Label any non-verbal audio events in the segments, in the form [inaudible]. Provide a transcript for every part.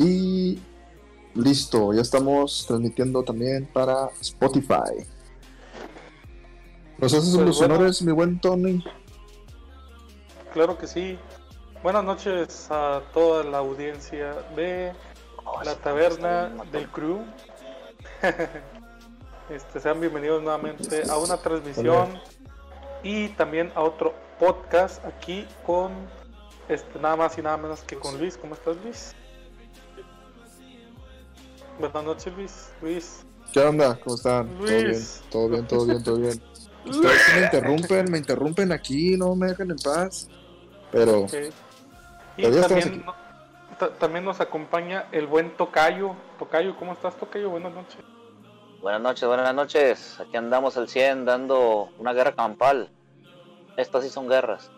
Y listo, ya estamos transmitiendo también para Spotify. ¿Nos haces Pues los bueno. honores, mi buen Tony? Claro que sí. Buenas noches a toda la audiencia de la taberna del crew. [laughs] este, sean bienvenidos nuevamente a una transmisión y también a otro podcast aquí con este nada más y nada menos que con Luis. ¿Cómo estás, Luis? Buenas noches, Luis. Luis. ¿Qué onda? ¿Cómo están? Luis. Todo bien, todo bien, todo bien, todo [laughs] bien. Ustedes me interrumpen, me interrumpen aquí, no me dejan en paz. Pero. Y también, ta- también nos acompaña el buen Tocayo. Tocayo, ¿cómo estás, Tocayo? Buenas noches. Buenas noches, buenas noches. Aquí andamos al 100 dando una guerra campal. Estas sí son guerras.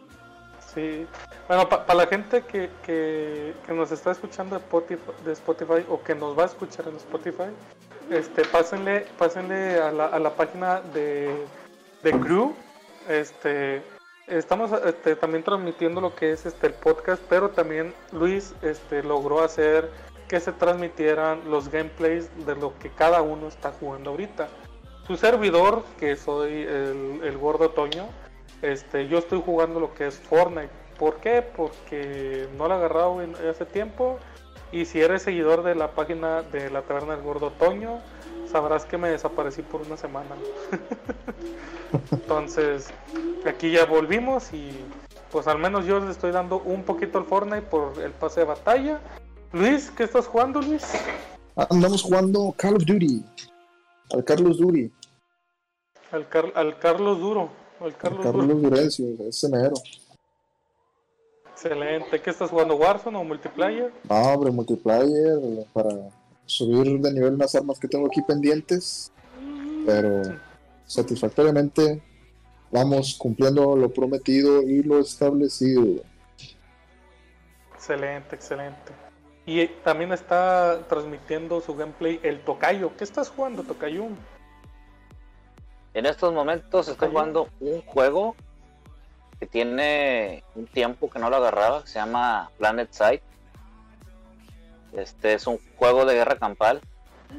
Sí. Bueno, para la gente que, que, nos está escuchando de Spotify, de Spotify o que nos va a escuchar en Spotify, este, pásenle, pásenle a la, a la página de, de Crew. Este, estamos este, también transmitiendo lo que es este el podcast, pero también Luis este, logró hacer que se transmitieran los gameplays de lo que cada uno está jugando ahorita. Su servidor, que soy el, el gordo Toño, este, yo estoy jugando lo que es Fortnite. ¿Por qué? Porque no lo he agarrado en, hace tiempo. Y si eres seguidor de la página de la taberna del gordo Toño, sabrás que me desaparecí por una semana. [laughs] Entonces, aquí ya volvimos y pues al menos yo le estoy dando un poquito al Fortnite por el pase de batalla. Luis, ¿qué estás jugando, Luis? andamos jugando Call of Duty. Al Carlos Duri, Al, Car- al Carlos Duro. Carlos Durencio, ese mero. Excelente. ¿Qué estás jugando? ¿Warzone o multiplayer? No, hombre, multiplayer para subir de nivel unas armas que tengo aquí pendientes. Pero satisfactoriamente vamos cumpliendo lo prometido y lo establecido. Excelente, excelente. Y también está transmitiendo su gameplay el Tocayo. ¿Qué estás jugando, Tocayo? En estos momentos estoy jugando un juego que tiene un tiempo que no lo agarraba, que se llama Planet Side. Este es un juego de guerra campal,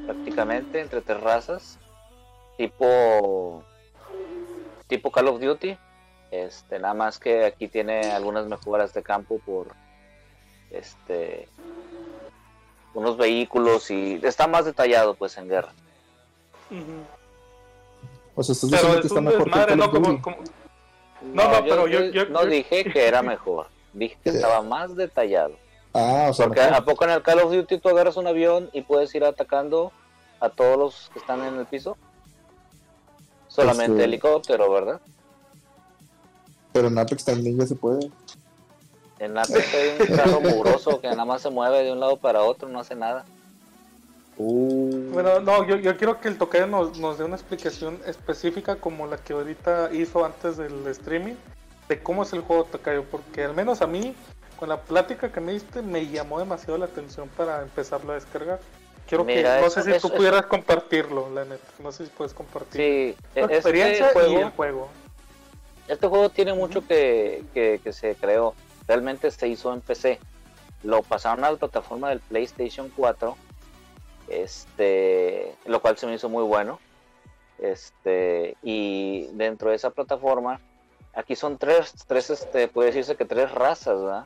prácticamente entre tres razas, tipo tipo Call of Duty. Este, nada más que aquí tiene algunas mejoras de campo por este unos vehículos y está más detallado pues en guerra. O sea, estás Pero diciendo que es está mejor que ¿no? Como, No, no, pero yo- yo- no yo- dije que era mejor, dije que estaba más detallado. Ah, o sea, Porque mejor. a poco en el Call of Duty tú agarras un avión y puedes ir atacando a todos los que están en el piso. Solamente Este- helicóptero, ¿verdad? pero en Apex también ya se puede. En Apex hay un carro mugroso que nada más se mueve de un lado para otro, no hace nada. Uh, Bueno, no, yo, yo quiero que el Tocayo nos, nos dé una explicación específica como la que ahorita hizo antes del streaming de cómo es el juego Tocayo, porque al menos a mí, con la plática que me diste, me llamó demasiado la atención para empezarlo a descargar. Quiero Mira, que, no eso- sé si eso- tú pudieras compartirlo, la neta, no sé si puedes compartir Sí, tu este experiencia y juego, el juego. este juego tiene mucho que, que, que se creó. Realmente se hizo en PC. Lo pasaron a la plataforma del PlayStation 4. Este, lo cual se me hizo muy bueno. Este, y dentro de esa plataforma, aquí son tres, tres, este, puede decirse que tres razas, ¿verdad?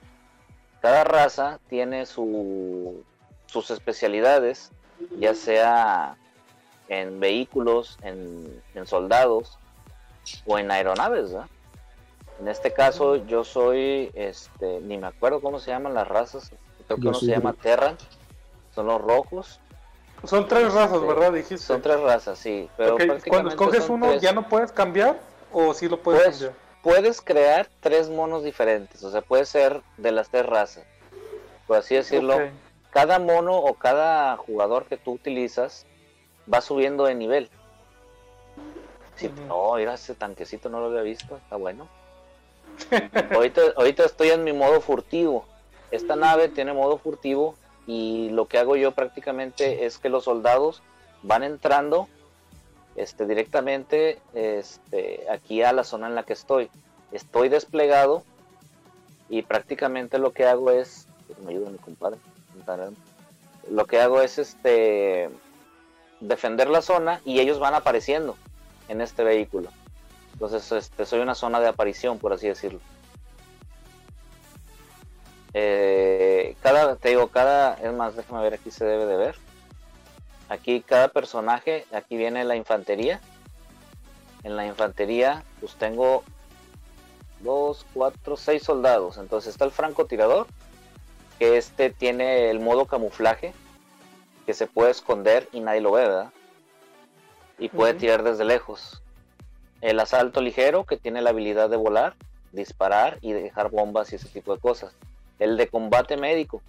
Cada raza tiene su, sus especialidades, ya sea en vehículos, en, en soldados o en aeronaves, ¿verdad? En este caso yo soy, este, ni me acuerdo cómo se llaman las razas, creo que Yo uno se llama. Terran, son los rojos, Son tres razas, Sí. ¿verdad? Dijiste. son tres razas, sí, pero Cuando escoges uno, tres. ¿ya no puedes cambiar? ¿O sí lo puedes cambiar? puedes crear tres monos diferentes, o sea, puede ser de las tres razas, por así decirlo. Cada mono o cada jugador que tú utilizas va subiendo de nivel. Sí. No, mira, ese tanquecito no lo había visto, está bueno. [laughs] ahorita, ahorita estoy en mi modo furtivo. Esta nave tiene modo furtivo y lo que hago yo prácticamente es que los soldados van entrando este, directamente este, aquí a la zona en la que estoy. Estoy desplegado y prácticamente lo que hago es, me ayuda mi compadre, lo que hago es este defender la zona y ellos van apareciendo en este vehículo. Entonces, este, soy una zona de aparición, por así decirlo. Eh, cada, te digo, cada, es más, déjame ver, aquí se debe de ver. Aquí cada personaje, aquí viene la infantería. En la infantería, pues tengo dos, cuatro, seis soldados. Entonces está el francotirador, que este tiene el modo camuflaje, que se puede esconder y nadie lo ve, ¿verdad? Y puede tirar desde lejos. El asalto ligero, que tiene la habilidad de volar, disparar y dejar bombas y ese tipo de cosas. El de combate médico,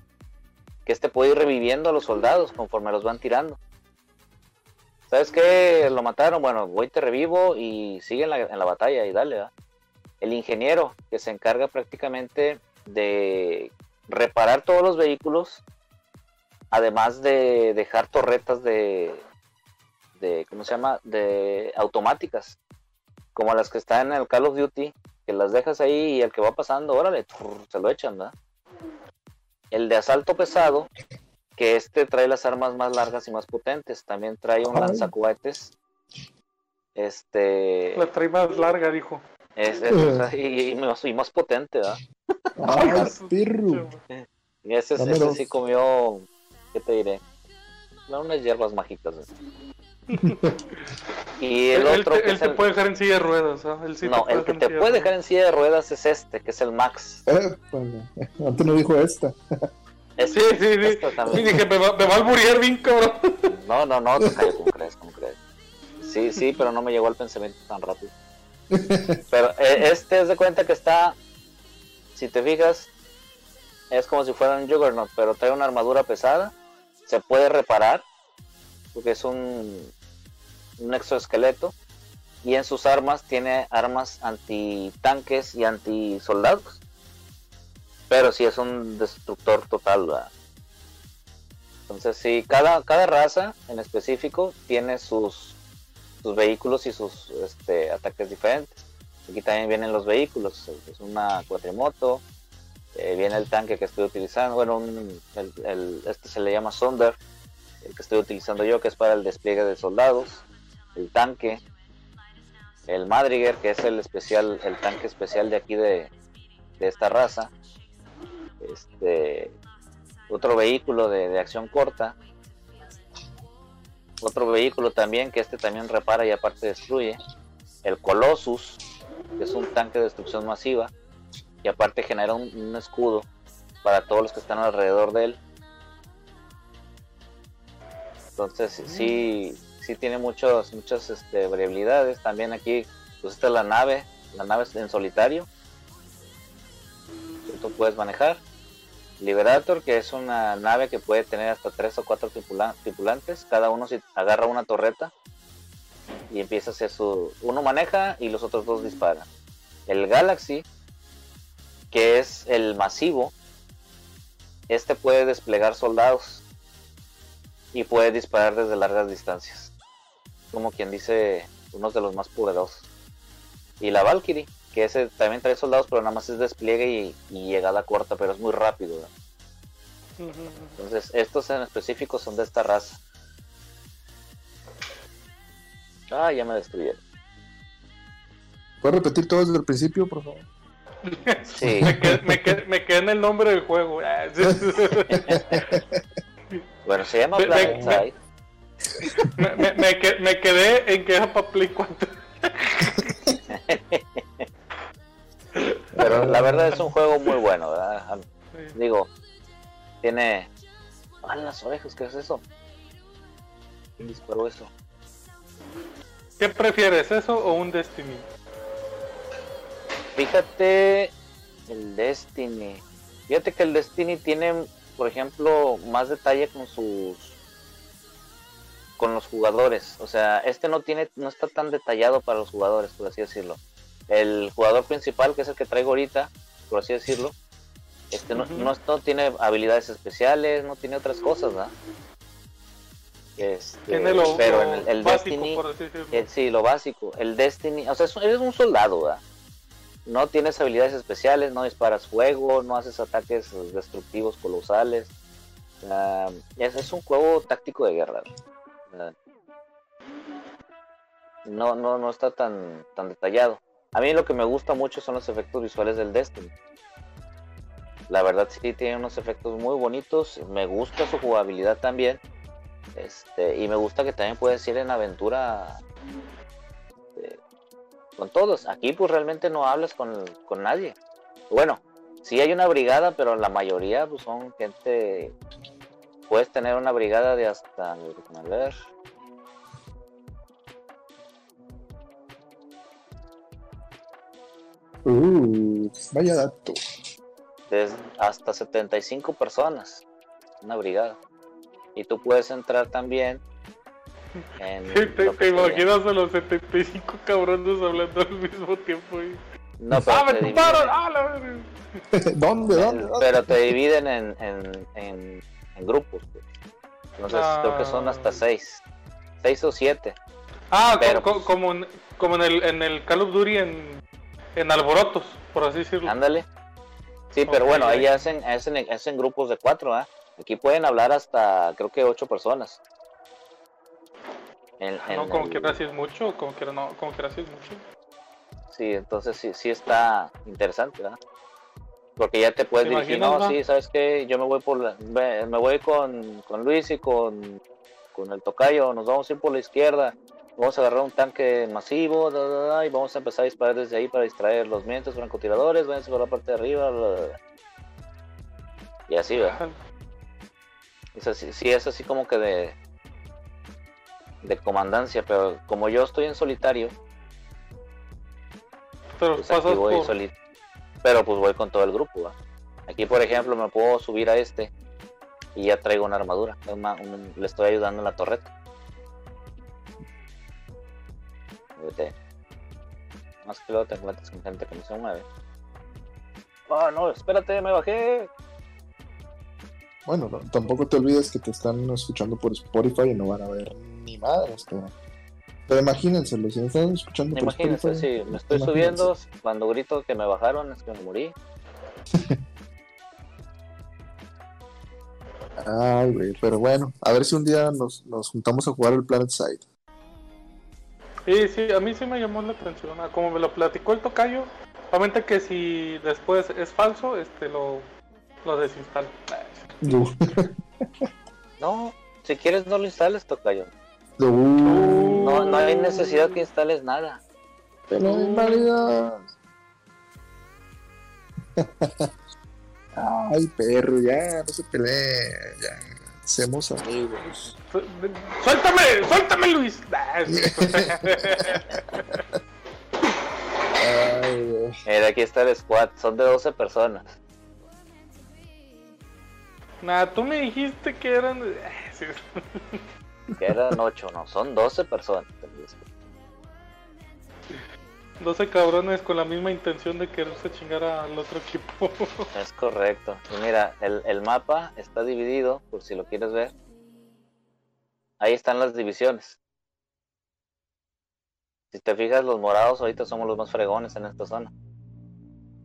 que este puede ir reviviendo a los soldados conforme los van tirando. ¿Sabes qué? Lo mataron, bueno, voy te revivo y sigue en la, en la batalla y dale. El ingeniero, que se encarga prácticamente de reparar todos los vehículos, además de dejar torretas de, de ¿cómo se llama? De automáticas, como las que están en el Call of Duty, que las dejas ahí y el que va pasando, órale, se lo echan, ¿verdad? El de asalto pesado, que este trae las armas más largas y más potentes, también trae un lanzacohetes. Este. La trae más larga, dijo. Es, es, y, y, más, potente, ¿verdad? ¡Ah, perro! Y ese, ese sí comió, ¿qué te diré? Unas hierbas mágicas. [laughs] y el, el otro. Él, te, él te puede dejar en silla de ruedas. ¿eh? Él sí no, el que te puede dejar en silla de ruedas es este, que es el Max. Eh, antes no dijo esta. [laughs] Este, sí, sí, sí. Y dije, me va, me va a alburear bien, cabrón. No, no, no, te [laughs] callo, ¿cómo crees? ¿Cómo crees? Sí, sí, pero no me llegó al pensamiento tan rápido. Pero eh, este es de cuenta que está, si te fijas, es como si fuera un Juggernaut, pero trae una armadura pesada, se puede reparar, porque es un, un exoesqueleto, y en sus armas tiene armas anti tanques y anti soldados. Pero sí es un destructor total. Entonces sí, cada, cada raza en específico tiene sus, sus vehículos y sus este, ataques diferentes. Aquí también vienen los vehículos, es una cuatrimoto, eh, viene el tanque que estoy utilizando, bueno, un, el, el, este se le llama Sonder, el que estoy utilizando yo, que es para el despliegue de soldados, el tanque, el Madriger, que es el especial, el tanque especial de aquí de, esta raza, este otro vehículo de, acción corta, otro vehículo también que este también repara y aparte destruye el Colossus que es un tanque de destrucción masiva y aparte genera un, un escudo para todos los que están alrededor de él. Entonces sí sí tiene muchos muchas este, variabilidades también aquí pues esta es la nave la nave es en solitario que tú puedes manejar Liberator, que es una nave que puede tener hasta tres o cuatro tripula tripulantes, cada uno si agarra una torreta y empieza a hacer su... Uno maneja y los otros dos disparan. El Galaxy, que es el masivo, este puede desplegar soldados y puede disparar desde largas distancias. Como quien dice, uno de los más poderosos. Y la Valkyrie, que ese también trae soldados, pero nada más es despliegue y, y llegada corta, pero es muy rápido. ¿verdad? Entonces, estos en específico son de esta raza. Ah, ya me destruyeron. ¿Puedes repetir todo desde el principio, por favor? Sí. [laughs] me, quedé, me, quedé, me, quedé, en el nombre del juego. [laughs] [laughs] bueno, se llama Planet Side. Me, me, me, quedé, me quedé en que era para Play 4. Pero la verdad es un juego muy bueno, ¿verdad? Digo, tiene. ¡Ah, las orejas! ¿Qué es eso? ¿Quién disparó eso? ¿Qué prefieres, eso o un Destiny? Fíjate, el Destiny. Fíjate que el Destiny tiene, por ejemplo, más detalle con sus. Con los jugadores. O sea, este no tiene, no está tan detallado para los jugadores, por así decirlo. El jugador principal, que es el que traigo ahorita, por así decirlo, este no, uh -huh. no, no, tiene habilidades especiales, no tiene otras cosas, ¿verdad? Este, tiene lo, pero lo en el, el básico, Destiny, por así el, sí, lo básico. El Destiny, o sea, es, eres un soldado, ¿verdad? No tienes habilidades especiales, no disparas fuego, no haces ataques destructivos colosales. Ah, es, es un juego táctico de guerra. Ah, no, no, no está tan, tan detallado. A mí lo que me gusta mucho son los efectos visuales del Destiny. La verdad sí tiene unos efectos muy bonitos. Me gusta su jugabilidad también. Este, y me gusta que también puedes ir en aventura eh, con todos. Aquí pues realmente no hablas con, con nadie. Bueno, sí hay una brigada, pero la mayoría pues, son gente. Puedes tener una brigada de hasta. A ver. Uh, vaya dato. de hasta 75 personas. Una brigada. Y tú puedes entrar también. En ¿Te, te sería- imaginas a los 75 cabrones hablando al mismo tiempo? Y... No, pero ¡Ah, me te ¡Ah, la! [laughs] ¿Dónde? ¿Dónde? dónde? Pero te dividen en, en, en, en grupos. Entonces creo que son hasta Ah. seis. Seis o siete. Ah, co- Pero, co- pues- como, en, como en, el, en el Call of Duty en, en alborotos, por así decirlo. Ándale. Sí, pero bueno, ahí hacen, hacen, hacen grupos de cuatro, ¿ah? Aquí pueden hablar hasta, creo que ocho personas. En- No, en como el- quiera es mucho, como quiera no, como quiera si es mucho. Sí, entonces sí, sí está interesante, ¿verdad? Porque ya te puedes ¿Te dirigir, imaginas, no, sí, ¿sabes qué? Yo me voy por la- me voy con, con Luis y con, con el tocayo, nos vamos a ir por la izquierda, vamos a agarrar un tanque masivo, da, da, da, y vamos a empezar a disparar desde ahí para distraer los mientes francotiradores, váyanse por la parte de arriba, bla, bla, bla. y así, ¿verdad? Es así, sí, es así como que de, de comandancia, pero como yo estoy en solitario, Pero pues pasas por... solito. Pero pues voy con todo el grupo. Aquí, por ejemplo, me puedo subir a este y ya traigo una armadura. le estoy ayudando en la torreta. Vete. Más que luego te encuentras con gente que no se mueve. Ah, no, espérate, me bajé. Bueno, no, tampoco te olvides que te están escuchando por Spotify y no van a ver ni madres, pero, pero imagínenselo, si me están escuchando por Imagínense, Spotify, sí, me estoy imagínense. subiendo. Cuando grito que me bajaron, es que me morí. [laughs] Ay, güey, pero bueno, a ver si un día nos, nos juntamos a jugar el Planet Side. Sí, sí, a mí sí me llamó la atención. ah, Como me lo platicó el tocayo, obviamente que si después es falso, este lo, lo desinstalo. Uh, [laughs] No, si quieres no lo instales, tocayo. uh, No, no hay necesidad que instales nada. pero inválidas. [laughs] Ay, perro, ya, no se pelee, ya, seamos amigos. Su- ¡Suéltame! ¡Suéltame, Luis! [laughs] Ay, güey. Mira, aquí está el squad, son de 12 personas. Nah, tú me dijiste que eran. [laughs] Sí. Que eran 8, no, son 12 personas. 12 cabrones con la misma intención de quererse chingar al otro equipo. [laughs] Es correcto. Y mira, el, el mapa está dividido, por si lo quieres ver. Ahí están las divisiones. Si te fijas, los morados ahorita somos los más fregones en esta zona.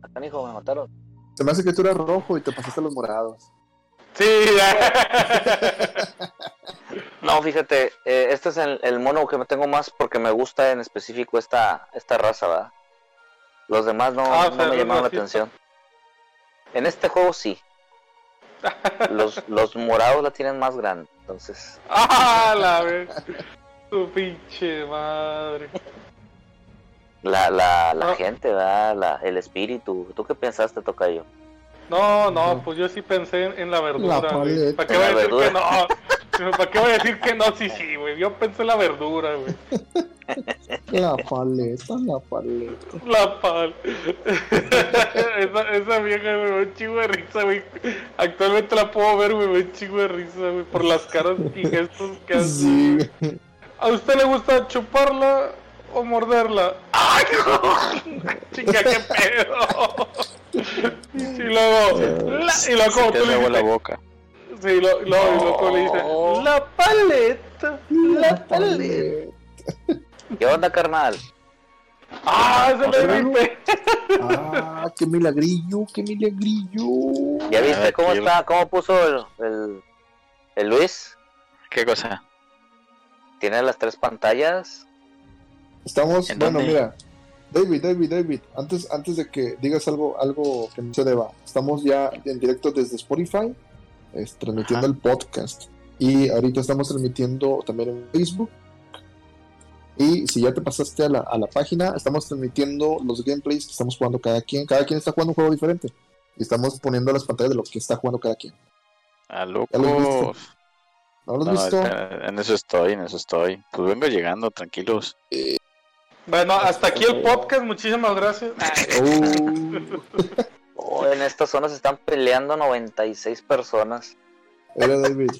Acá, hijo, me mataron. Se me hace que tú eras rojo y te pasaste a los morados. sí, [laughs] No, fíjate, eh, este es el, el mono que me tengo más porque me gusta en específico esta, esta raza, ¿verdad? Los demás no, Ah, o no sea, me llamaron la atención. En este juego sí. [laughs] Los, los morados la tienen más grande, entonces [laughs] ¡Ah, la vez! Tu pinche madre. la, la, la Ah. gente, ¿verdad? La, el espíritu. ¿Tú qué pensaste, Tocayo? No, no, pues yo sí pensé en, en la verdura, La. ¿Para qué voy a la decir verdura. que no? ¿Para qué voy a decir que no? Sí, sí, güey. Yo pensé en la verdura, güey. [laughs] La paleta, la paleta. La pal. [laughs] esa, esa vieja, güey, me da un chingo de risa, güey. Actualmente la puedo ver, güey, me da un chingo de risa, güey, por las caras y gestos que hace. Sí. ¿A usted le gusta chuparla o morderla? ¡Ay! [laughs] ¡Chinga, qué pedo! Y luego, la- y luego como tú le hago la boca. Sí, lo, lo, y luego le dice, la paleta, la paleta. ¿Qué onda, carnal? ¡Ah, ese me grité! Ah, qué milagrillo, qué milagrillo. ¿Ya viste cómo está? ¿Cómo puso el, el, ¿El Luis? ¿Qué cosa? ¿Tiene las tres pantallas? Estamos, ¿En bueno, dónde? mira, David, David, David, antes, antes de que digas algo, algo que no se deba, estamos ya en directo desde Spotify, es, transmitiendo Ajá. el podcast. Y ahorita estamos transmitiendo también en Facebook. Y si ya te pasaste a la, a la página, estamos transmitiendo los gameplays que estamos jugando cada quien. Cada quien está jugando un juego diferente. Y estamos poniendo las pantallas de lo que está jugando cada quien. A ¿Ya lo viste? locos. ¿No lo has No, visto? espera, en eso estoy, en eso estoy. Pues vengo llegando, tranquilos. Bueno, hasta aquí el podcast. Muchísimas gracias. Uh, [laughs] [laughs] Oh, en esta zona se están peleando 96 personas. Era David.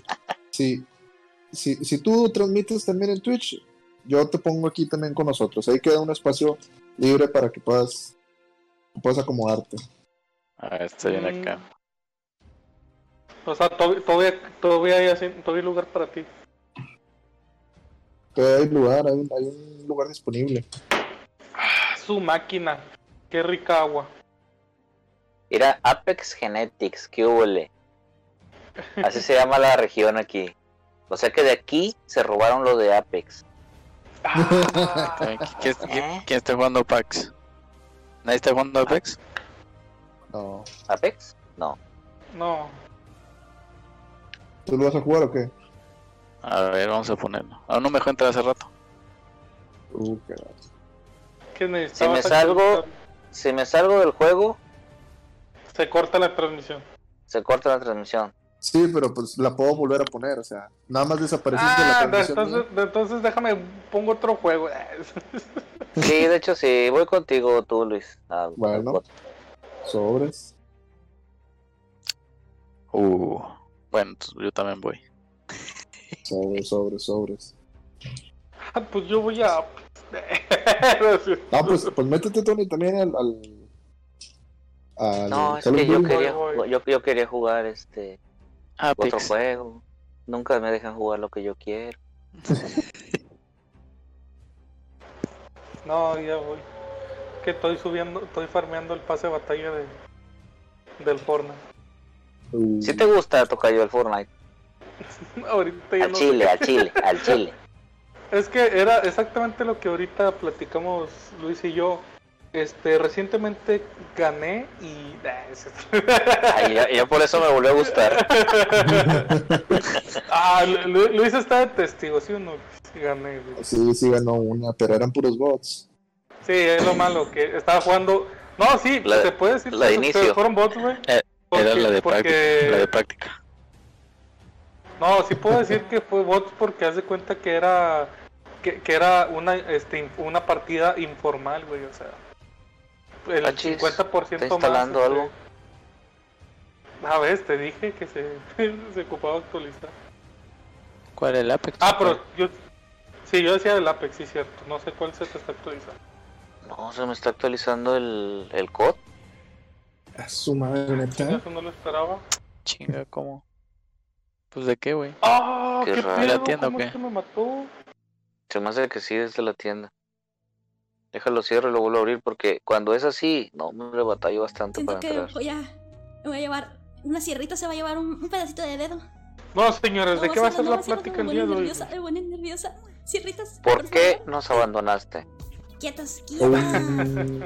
Si, si, si tú transmites también en Twitch, yo te pongo aquí también con nosotros. Ahí queda un espacio libre para que puedas, puedas acomodarte. A ver, estoy bien acá. O sea, to- todavía, todavía, hay, así- todavía hay lugar para ti. Todavía hay lugar, hay un, hay un lugar disponible. Ah, Su máquina. Qué rica agua. Era Apex Genetics, ¿qué huele? Así se llama la región aquí. O sea que de aquí se robaron lo de Apex. Ah, [laughs] ¿Quién, quién- quién- ¿Eh? quién está jugando Apex? ¿Nadie está jugando Apex? No. ¿Apex? No. no. ¿Tú lo vas a jugar o qué? A ver, vamos a ponerlo. Aún no me dejó entrar hace rato. Uh, qué. ¿Qué Si me salgo-? Si me salgo del juego, Se corta la transmisión. se corta la transmisión. Sí, pero pues la puedo volver a poner, o sea, nada más desapareciste de la Ah, de- transmisión. entonces, de- entonces déjame, pongo otro juego. Sí, de hecho sí, voy contigo tú, Luis. Ah, Bueno. Sobres. Uh, bueno, yo también voy. Sobres, sobres, sobres. Ah, pues yo voy a. [laughs] Ah, pues, pues métete, Tony, también al. al, al No, es que yo quería, yo, yo quería jugar este otro Apex. juego. Nunca me dejan jugar lo que yo quiero. [laughs] No, ya voy. Que estoy subiendo, estoy farmeando el pase de batalla de, del Fortnite. Si te gusta tocar yo el Fortnite, [laughs] Ahorita ya al no chile, sé. al chile, al chile. [laughs] Es que era exactamente lo que ahorita platicamos Luis y yo. Este, recientemente gané y. [laughs] Ay, yo, yo por eso me volvió a gustar. [laughs] ah, Lu- Luis está de testigo, ¿sí o no? Sí, gané, güey. Sí, sí ganó una, pero eran puros bots. Sí, es lo malo, que estaba jugando. No, sí, La- se puede decir la de inicio. fueron bots, güey. Eh, Era la de, porque- práctica, la de práctica. No, sí puedo decir que fue bots porque haz de cuenta que era que, que era una este una partida informal, güey, o sea, el Ah, chis, 50% ¿está más. instalando este, algo? A ver, te dije que se, [laughs] se ocupaba actualizar. ¿Cuál es el Apex? Ah, pero yo Sí, yo decía el Apex, sí cierto, no sé cuál se te está actualizando. No, se me está actualizando el, el COD. A su madre, neta. Eso no lo esperaba. Chinga, ¿cómo? Pues de qué, güey. ¡Ah! Qué ¡Qué, raro. pedo! ¿La tienda o ¿Cómo qué? es que me mató? Se me hace que sí desde la tienda. Déjalo cierro y lo vuelvo a abrir porque cuando es así, no, me batallo bastante Siento para que entrar. voy a, me voy a llevar una sierrita, se va a llevar un, un pedacito de dedo. No, señores, ¿de No, qué va a ser no, la plática el día de hoy? nerviosa, me pone nerviosa. Sierritas, ¿Por qué favor. nos abandonaste? Quietos, quietas. [laughs]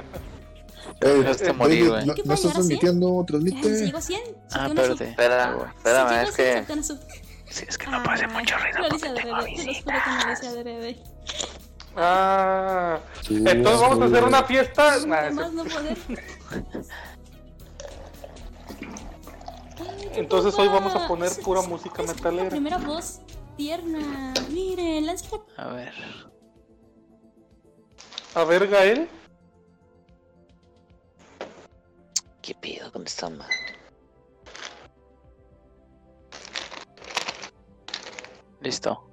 Ey, Dejaste eh, morir, güey. ¿no, ¿Qué no estás transmitiendo? Ya, si Transmite. llego a 100, Ah, una sub. espérate. Espera, Ah, espérame, Si es 100, que sub. Sí, es que Ah, no puede hacer mucho ruido lo hice adrede, te los juro que no lo hice adrede. Ah, Sí, entonces vamos a hacer una fiesta. Sin Nah, más no poder. Ay, [laughs] qué Entonces hoy vamos a poner pura música metalera. La primera voz tierna. Miren, la chica A ver. A ver, Gael. ¿Qué pido con esta madre? Listo.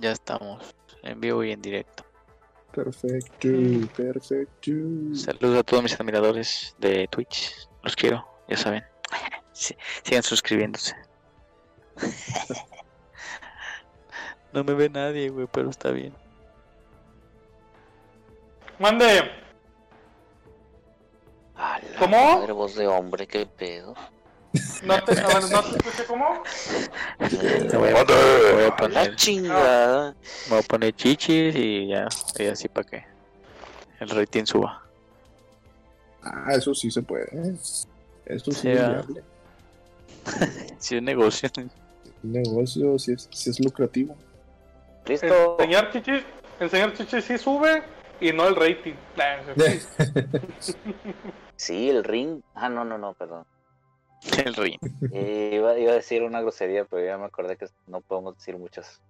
Ya estamos en vivo y en directo. Perfecto, perfecto. Saludos a todos mis admiradores de Twitch. Los quiero, ya saben. [laughs] Sí, sigan suscribiéndose. [laughs] No me ve nadie, güey, pero está bien. Mande. ¿Cómo? Madre voz de hombre, qué pedo. No te, no escuché cómo. Le voy a, le voy a La poner, chingada. me voy a poner chichis y ya, y así para que el rating suba. Ah, eso sí se puede. Eso sí, Sí, es viable. [laughs] Si es negocio. Un negocio sí es, sí es lucrativo. Listo. Enseñar chichis, enseñar chichis sí sube y no el rating. [laughs] Sí, el ring. Ah, no, no, no, perdón. El ring. Eh, iba, iba a decir una grosería, pero ya me acordé que no podemos decir muchas.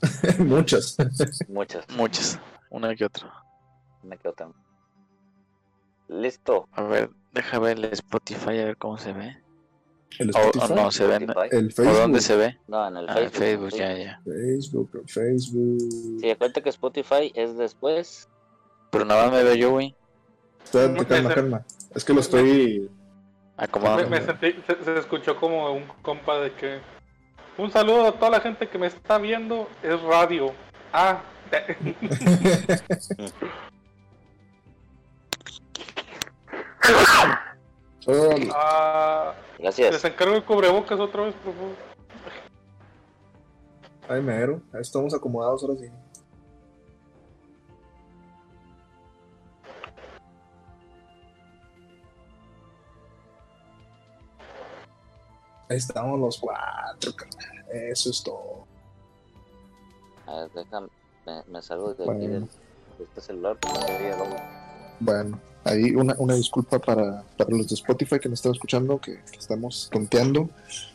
[laughs] Muchas. Muchas. Muchas. Una que otra. Me quedo tan. Listo. A ver, deja ver el Spotify a ver cómo se ve. El O, o Spotify, no, se ve. en- Spotify. el ¿O Facebook. dónde se ve? No, en el Ah, Facebook. en Facebook, ya, ya. Facebook, Facebook. Sí, acuérdate que Spotify es después. Pero nada más me veo yo, güey. Calma, calma. Es que lo estoy. Me, sentí, se, se escuchó como un compa de que un saludo a toda la gente que me está viendo. Es radio. Ah, [laughs] ah, Gracias. les encargo el cubrebocas otra vez, por favor. Ay, mero. Ahí Estamos acomodados ahora sí. Estamos los cuatro, carnal. Eso es todo. A ver, déjame. Me, me salgo de aquí Bueno. del- de este celular. Bueno, ahí una, una disculpa para, para los de Spotify que me están escuchando, que, que estamos tonteando.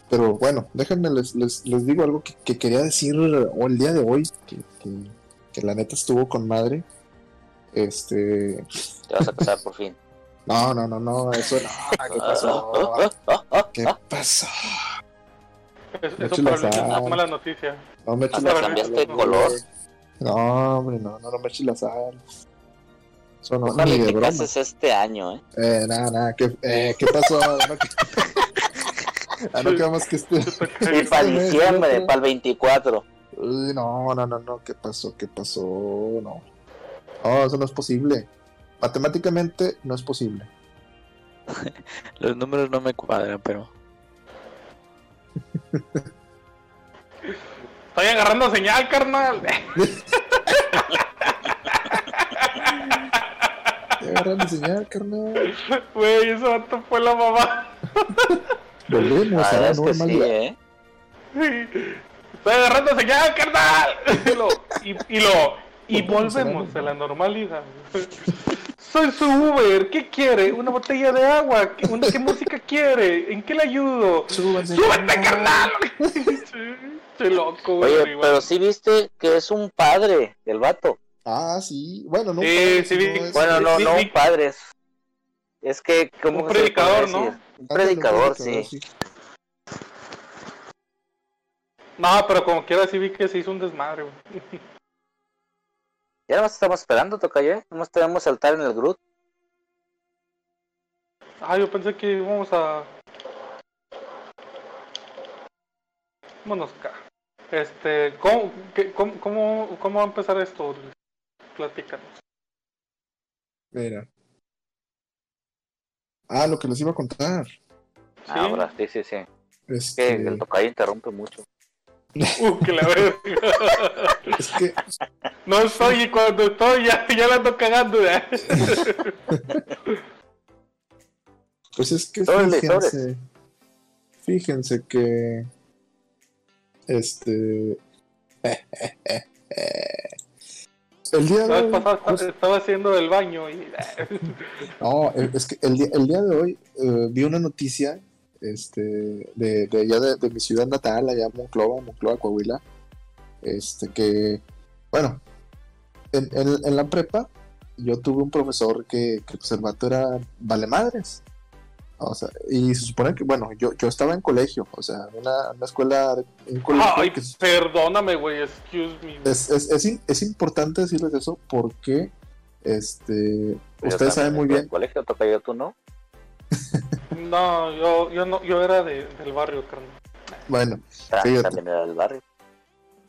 Pero bueno, déjenme, les, les, les digo algo que, que quería decir el día de hoy, que, que- que la neta estuvo con madre. Este. Te vas a casar por fin. No, no, no, no, eso no. ¿Qué pasó? ¿Qué pasó? Es- Me Eso echo la para sal. es mala noticia. No me eches Hasta cambiaste de color. No, hombre, no, no, no me eches la sal. Eso no, Ojalá ni de broma. cases este año, ¿eh? Eh, nada, nada, ¿qué, eh, ¿qué pasó? No, que- [laughs] ah, no quedamos que este... Y [laughs] para mes, diciembre, para el 24. Uy, no, no, no, no, ¿qué pasó? ¿Qué pasó? No. No, eso no es posible. Matemáticamente no es posible. [laughs] Los números no me cuadran, pero. Estoy agarrando señal, carnal. Te agarran de señal, carnal. Güey, ese vato fue la mamá. Volvemos a la sí, normalidad. ¿eh? Estoy agarrando señal, carnal. [laughs] Y lo, y, y lo, y volvemos a la normalidad. Soy su Uber. ¿Qué quiere? ¿Una botella de agua? ¿Qué, una- qué música quiere? ¿En qué le ayudo? Súbanse, ¡Súbete, carnal! [laughs] [laughs] Qué loco, güey. Oye, pero sí viste que es un padre del vato. Ah, sí. Bueno, no. Sí, padre, sí, es- Bueno, no, sí, no sí. un padre. Es, que, ¿cómo Un predicador, ¿no? Un predicador, sí. No, pero como quiera sí vi que se hizo un desmadre, güey. [laughs] Ya estamos esperando, Tocayo. ¿eh? Nomás tenemos saltar en el Groot. Ah, yo pensé que íbamos a... Vámonos acá. Este, ¿cómo, qué- cómo, cómo, cómo va a empezar esto? Platícanos. Mira. Ah, lo que les iba a contar. Ah, Ahora, sí, sí, sí. Que Este, el Tocayo interrumpe mucho. Uh, que la verga. [laughs] es que No estoy y cuando estoy ya, ya la ando cagando. ¿eh? Pues es que fíjense, fíjense que este [laughs] el día de hoy, estaba haciendo el baño y... [laughs] no, es que el día, el día de hoy eh, vi una noticia este de, de allá de, de mi ciudad natal, allá Monclova, Monclova, Coahuila, este que bueno, en, en- en la prepa yo tuve un profesor que, que pues el vato era vale madres. O sea, y se supone que, bueno, yo, yo estaba en colegio, o sea, una, una escuela, de- un colegio Ay, que es, perdóname, güey, excuse me. es, es, es importante decirles eso porque, este, Yo ustedes saben muy bien, colegio, Tocayo, tú no. [laughs] No, yo, yo no, yo era de, del barrio, carnal. bueno, Fíjate. También era del barrio.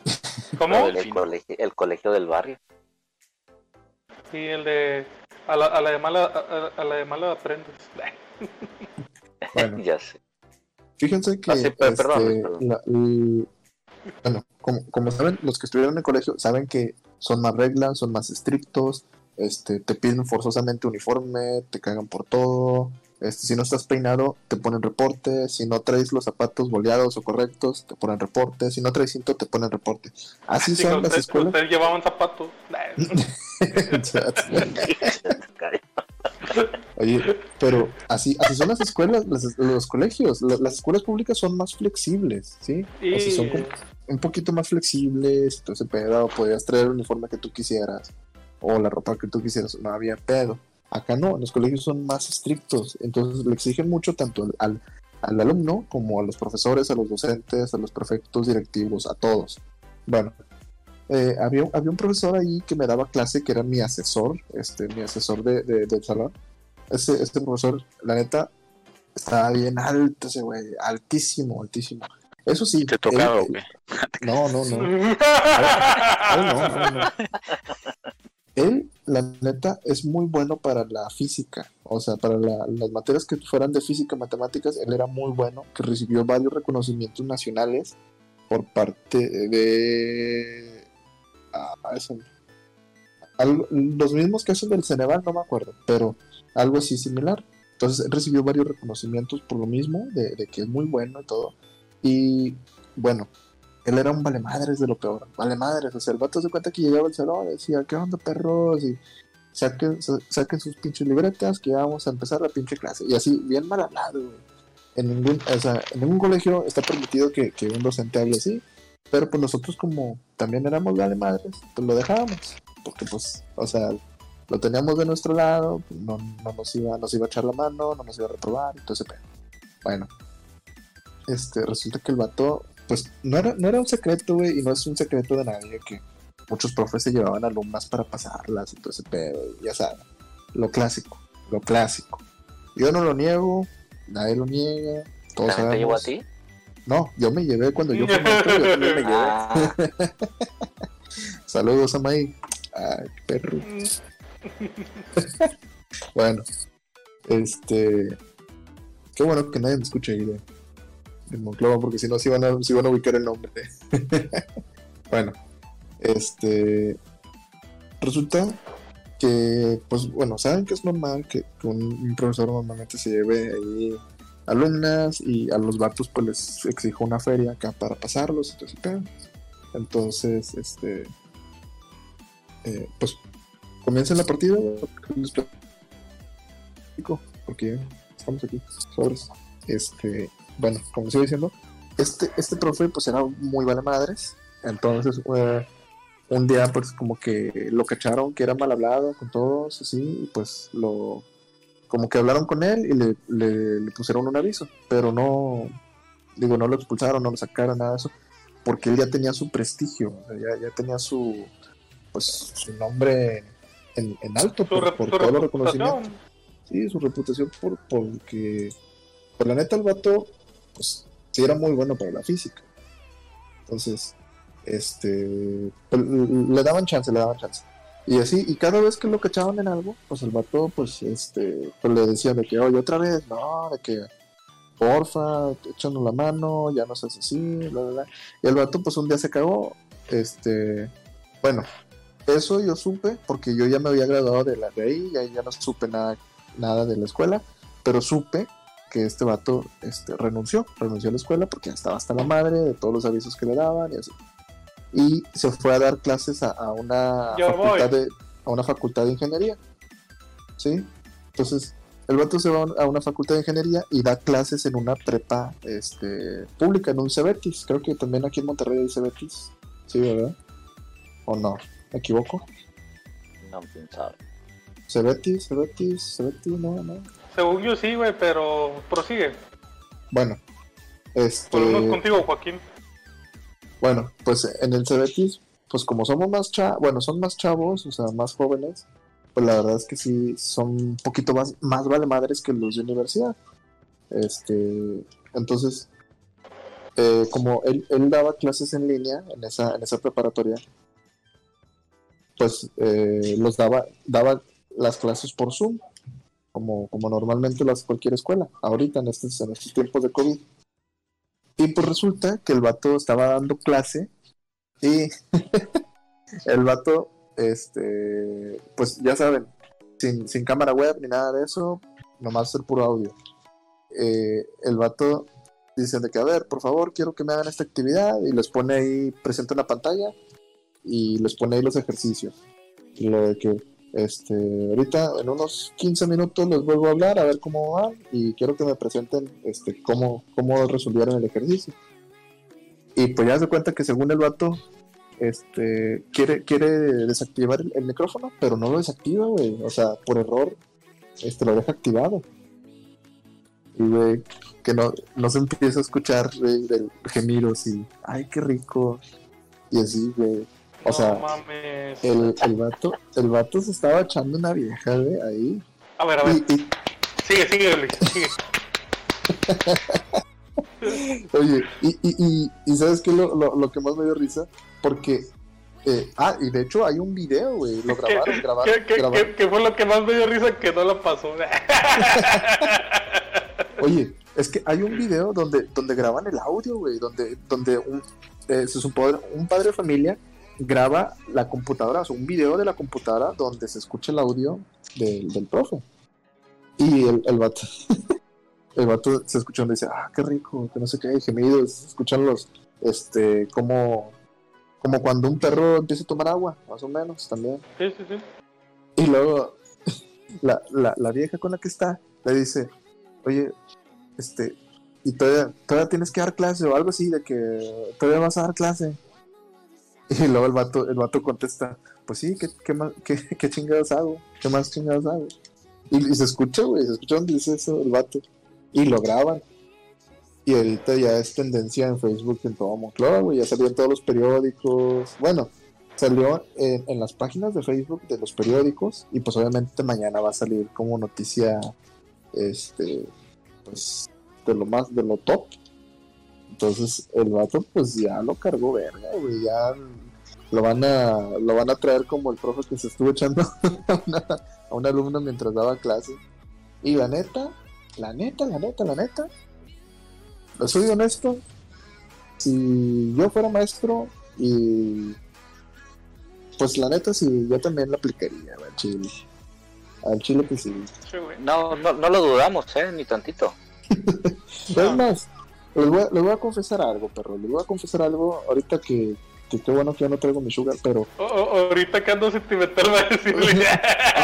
[laughs] ¿Cómo? El, colegio, el colegio del barrio. Sí, el de... A la, a la de mala, a, la de mala aprendes. [laughs] bueno, ya sé. Fíjense que Ah, sí, perdón, este, perdón. la- l- bueno, como, como saben, los que estuvieron en el colegio saben que son más reglas, son más estrictos, este, te piden forzosamente uniforme, te cagan por todo, este, si no estás peinado, te ponen reporte, si no traes los zapatos boleados o correctos, te ponen reporte, si no traes cinto, te ponen reporte. Así Digo, son las usted- escuelas. Ustedes llevaban zapatos. [laughs] Oye, pero así, así son las escuelas, las- los colegios, la- las escuelas públicas son más flexibles, ¿sí? O sea, son como un poquito más flexibles, entonces pedo, podías traer el uniforme que tú quisieras, o la ropa que tú quisieras, no había pedo. Acá no, los colegios son más estrictos, entonces le exigen mucho tanto al, al, al alumno como a los profesores, a los docentes, a los prefectos directivos, a todos. Bueno, eh, había, había un profesor ahí que me daba clase, que era mi asesor, este, mi asesor de, de- del salón. Ese, este profesor, la neta, estaba bien alto ese güey, altísimo, altísimo. Eso sí, ¿Te tocaba él- o qué? no, no, no. [laughs] Él no, no, no. Él, la neta, es muy bueno para la física. O sea, para la- las materias que fueran de física, matemáticas, él era muy bueno, que recibió varios reconocimientos nacionales por parte de... Ah, eso- los mismos que hacen del Ceneval, no me acuerdo, pero algo así similar. Entonces, él recibió varios reconocimientos por lo mismo, de que es muy bueno y todo. Y bueno, él era un vale madres de lo peor, vale madres, o sea, el vato se cuenta que llegaba al salón y decía, ¿qué onda perros? Y saquen, sa- saquen sus pinches libretas que ya vamos a empezar la pinche clase. Y así, bien mal hablado, güey. En ningún, o sea, en ningún colegio está permitido que, que un docente hable así, pero pues nosotros como también éramos vale madres, pues lo dejábamos, porque pues, o sea, lo teníamos de nuestro lado, pues, no, no nos iba, nos iba a echar la mano, no nos iba a reprobar, entonces, bueno, este, resulta que el vato, pues no era, no era un secreto, güey, y no es un secreto de nadie que muchos profes se llevaban alumnas para pasarlas y todo ese pedo, ya saben, lo clásico, lo clásico. Yo no lo niego, nadie lo niega, todos ¿También te llevó a ti? No, yo me llevé cuando yo fui maestro, yo me llevé. Ah, [laughs] Saludos a May. Ay, perro. [laughs] Bueno, este. Qué bueno que nadie me escuche ahí de Monclova, porque si no, sí van, a, sí van a ubicar el nombre. [laughs] bueno, este. Resulta que, pues bueno, saben que es normal que, un, profesor normalmente se lleve ahí alumnas y a los vatos, pues les exijo una feria acá para pasarlos. Entonces, pedo. entonces este. eh, pues comienza la partida. Porque estamos aquí, sobres. Este, bueno, como sigo diciendo, este, este profe pues era muy vale madres. Entonces, eh, un día pues como que lo cacharon que era mal hablado con todos, así, y pues lo como que hablaron con él y le, le, le pusieron un aviso, pero no, digo, no lo expulsaron, no lo sacaron, nada de eso, porque él ya tenía su prestigio, o sea, ya, ya tenía su, pues, su nombre en, en alto por, por su los reputación. reconocimientos. Sí, su reputación por, porque, por la neta, el vato, pues, sí era muy bueno para la física. Entonces, este, pues, le daban chance, le daban chance. Y así, y cada vez que lo cachaban en algo, pues el vato, pues, este, pues le decía de que, oye, otra vez, no, de que, porfa, échanos la mano, ya no seas así, bla, bla, bla. Y el vato, pues, un día se cagó, este, bueno, eso yo supe, porque yo ya me había graduado de la de ahí, y ahí ya no supe nada, nada de la escuela, pero supe que este vato, este, renunció, renunció a la escuela porque ya estaba hasta la madre de todos los avisos que le daban y así. Y se fue a dar clases a, a una Yo facultad voy. de a una facultad de ingeniería sí entonces el vato se va a una facultad de ingeniería y da clases en una prepa este pública en un Cebetis creo que también aquí en Monterrey hay Cebetis sí verdad o no me equivoco no, quién sabe. Cebetis Cebetis Cebetis no no Según yo sí, güey, pero prosigue. bueno este Volvemos contigo, Joaquín. Bueno, pues en el Cebetis, pues como somos más chavos, bueno, son más chavos, o sea, más jóvenes, pues la verdad es que sí son un poquito más, más vale madres que los de universidad. Este, entonces, eh, como él, él daba clases en línea en esa, en esa preparatoria, pues eh, los daba, daba las clases por Zoom, como, como normalmente las cualquier escuela, ahorita en estos, en estos tiempos de COVID. Y pues resulta que el vato estaba dando clase y [laughs] el vato, este, pues ya saben, sin, sin cámara web ni nada de eso, nomás el puro audio. Eh, el vato dice de que, a ver, por favor, quiero que me hagan esta actividad y les pone ahí, presenta una pantalla y les pone ahí los ejercicios. Y lo de que, este, ahorita en unos 15 minutos les vuelvo a hablar a ver cómo van y quiero que me presenten, este, cómo, cómo resolvieron el ejercicio. Y pues ya se cuenta que según el vato, este, quiere, quiere desactivar el, micrófono, pero no lo desactiva, güey. O sea, por error, este, lo deja activado. Y, güey, que no, no se empieza a escuchar, güey, gemidos y, ay, qué rico. Y así, güey. O no sea, mames. el, el vato, el vato se estaba echando una vieja, güey, ahí. A ver, a ver. Y, y- Sigue, sigue, Luis. Sigue. [laughs] oye, y, y, y, ¿sabes qué? Lo, lo, lo que más me dio risa, porque, eh, ah, y de hecho hay un video, güey, lo grabaron, grabaron, ¿Qué, qué, grabaron. qué- qué fue lo que más me dio risa que no la pasó? [laughs] Oye, es que hay un video donde, donde graban el audio, güey, donde, donde un, eh, se supone un padre de familia graba la computadora, o sea, un video de la computadora donde se escucha el audio del, del profe. Y el, el vato, [laughs] el vato se escucha donde dice, ah, qué rico, que no sé qué, gemidos, se escuchan los, este, como, como cuando un perro empieza a tomar agua, más o menos, también. Sí, sí, sí. Y luego [laughs] la, la, la vieja con la que está le dice, oye, este, y todavía, todavía tienes que dar clase o algo así, de que todavía vas a dar clase. [laughs] Y luego el vato, el vato contesta, pues sí, ¿qué, qué, más- qué, [laughs] qué chingados hago? ¿Qué más chingados hago? Y, se escucha, güey, se escucha donde dice eso el vato. Y lo graban. Y ahorita ya es tendencia en Facebook en todo Monclova, güey, ya salió en todos los periódicos. Bueno, salió en, en las páginas de Facebook de los periódicos y pues obviamente mañana va a salir como noticia este pues de lo más de lo top entonces el vato pues ya lo cargó verga güey ya lo van a lo van a traer como el profe que se estuvo echando [laughs] a una, a un alumno mientras daba clase y la neta la neta la neta la neta lo soy honesto si yo fuera maestro y pues la neta sí, yo también la aplicaría al chile. Al chile que sí. No, no, no lo dudamos, ¿eh? Ni tantito. [laughs] Es más, les voy, a, les voy a confesar algo, perro. Les voy a confesar algo ahorita que, que qué bueno que ya no traigo mi sugar, pero... O- o- ahorita que ando sentimental va a decirle. [laughs]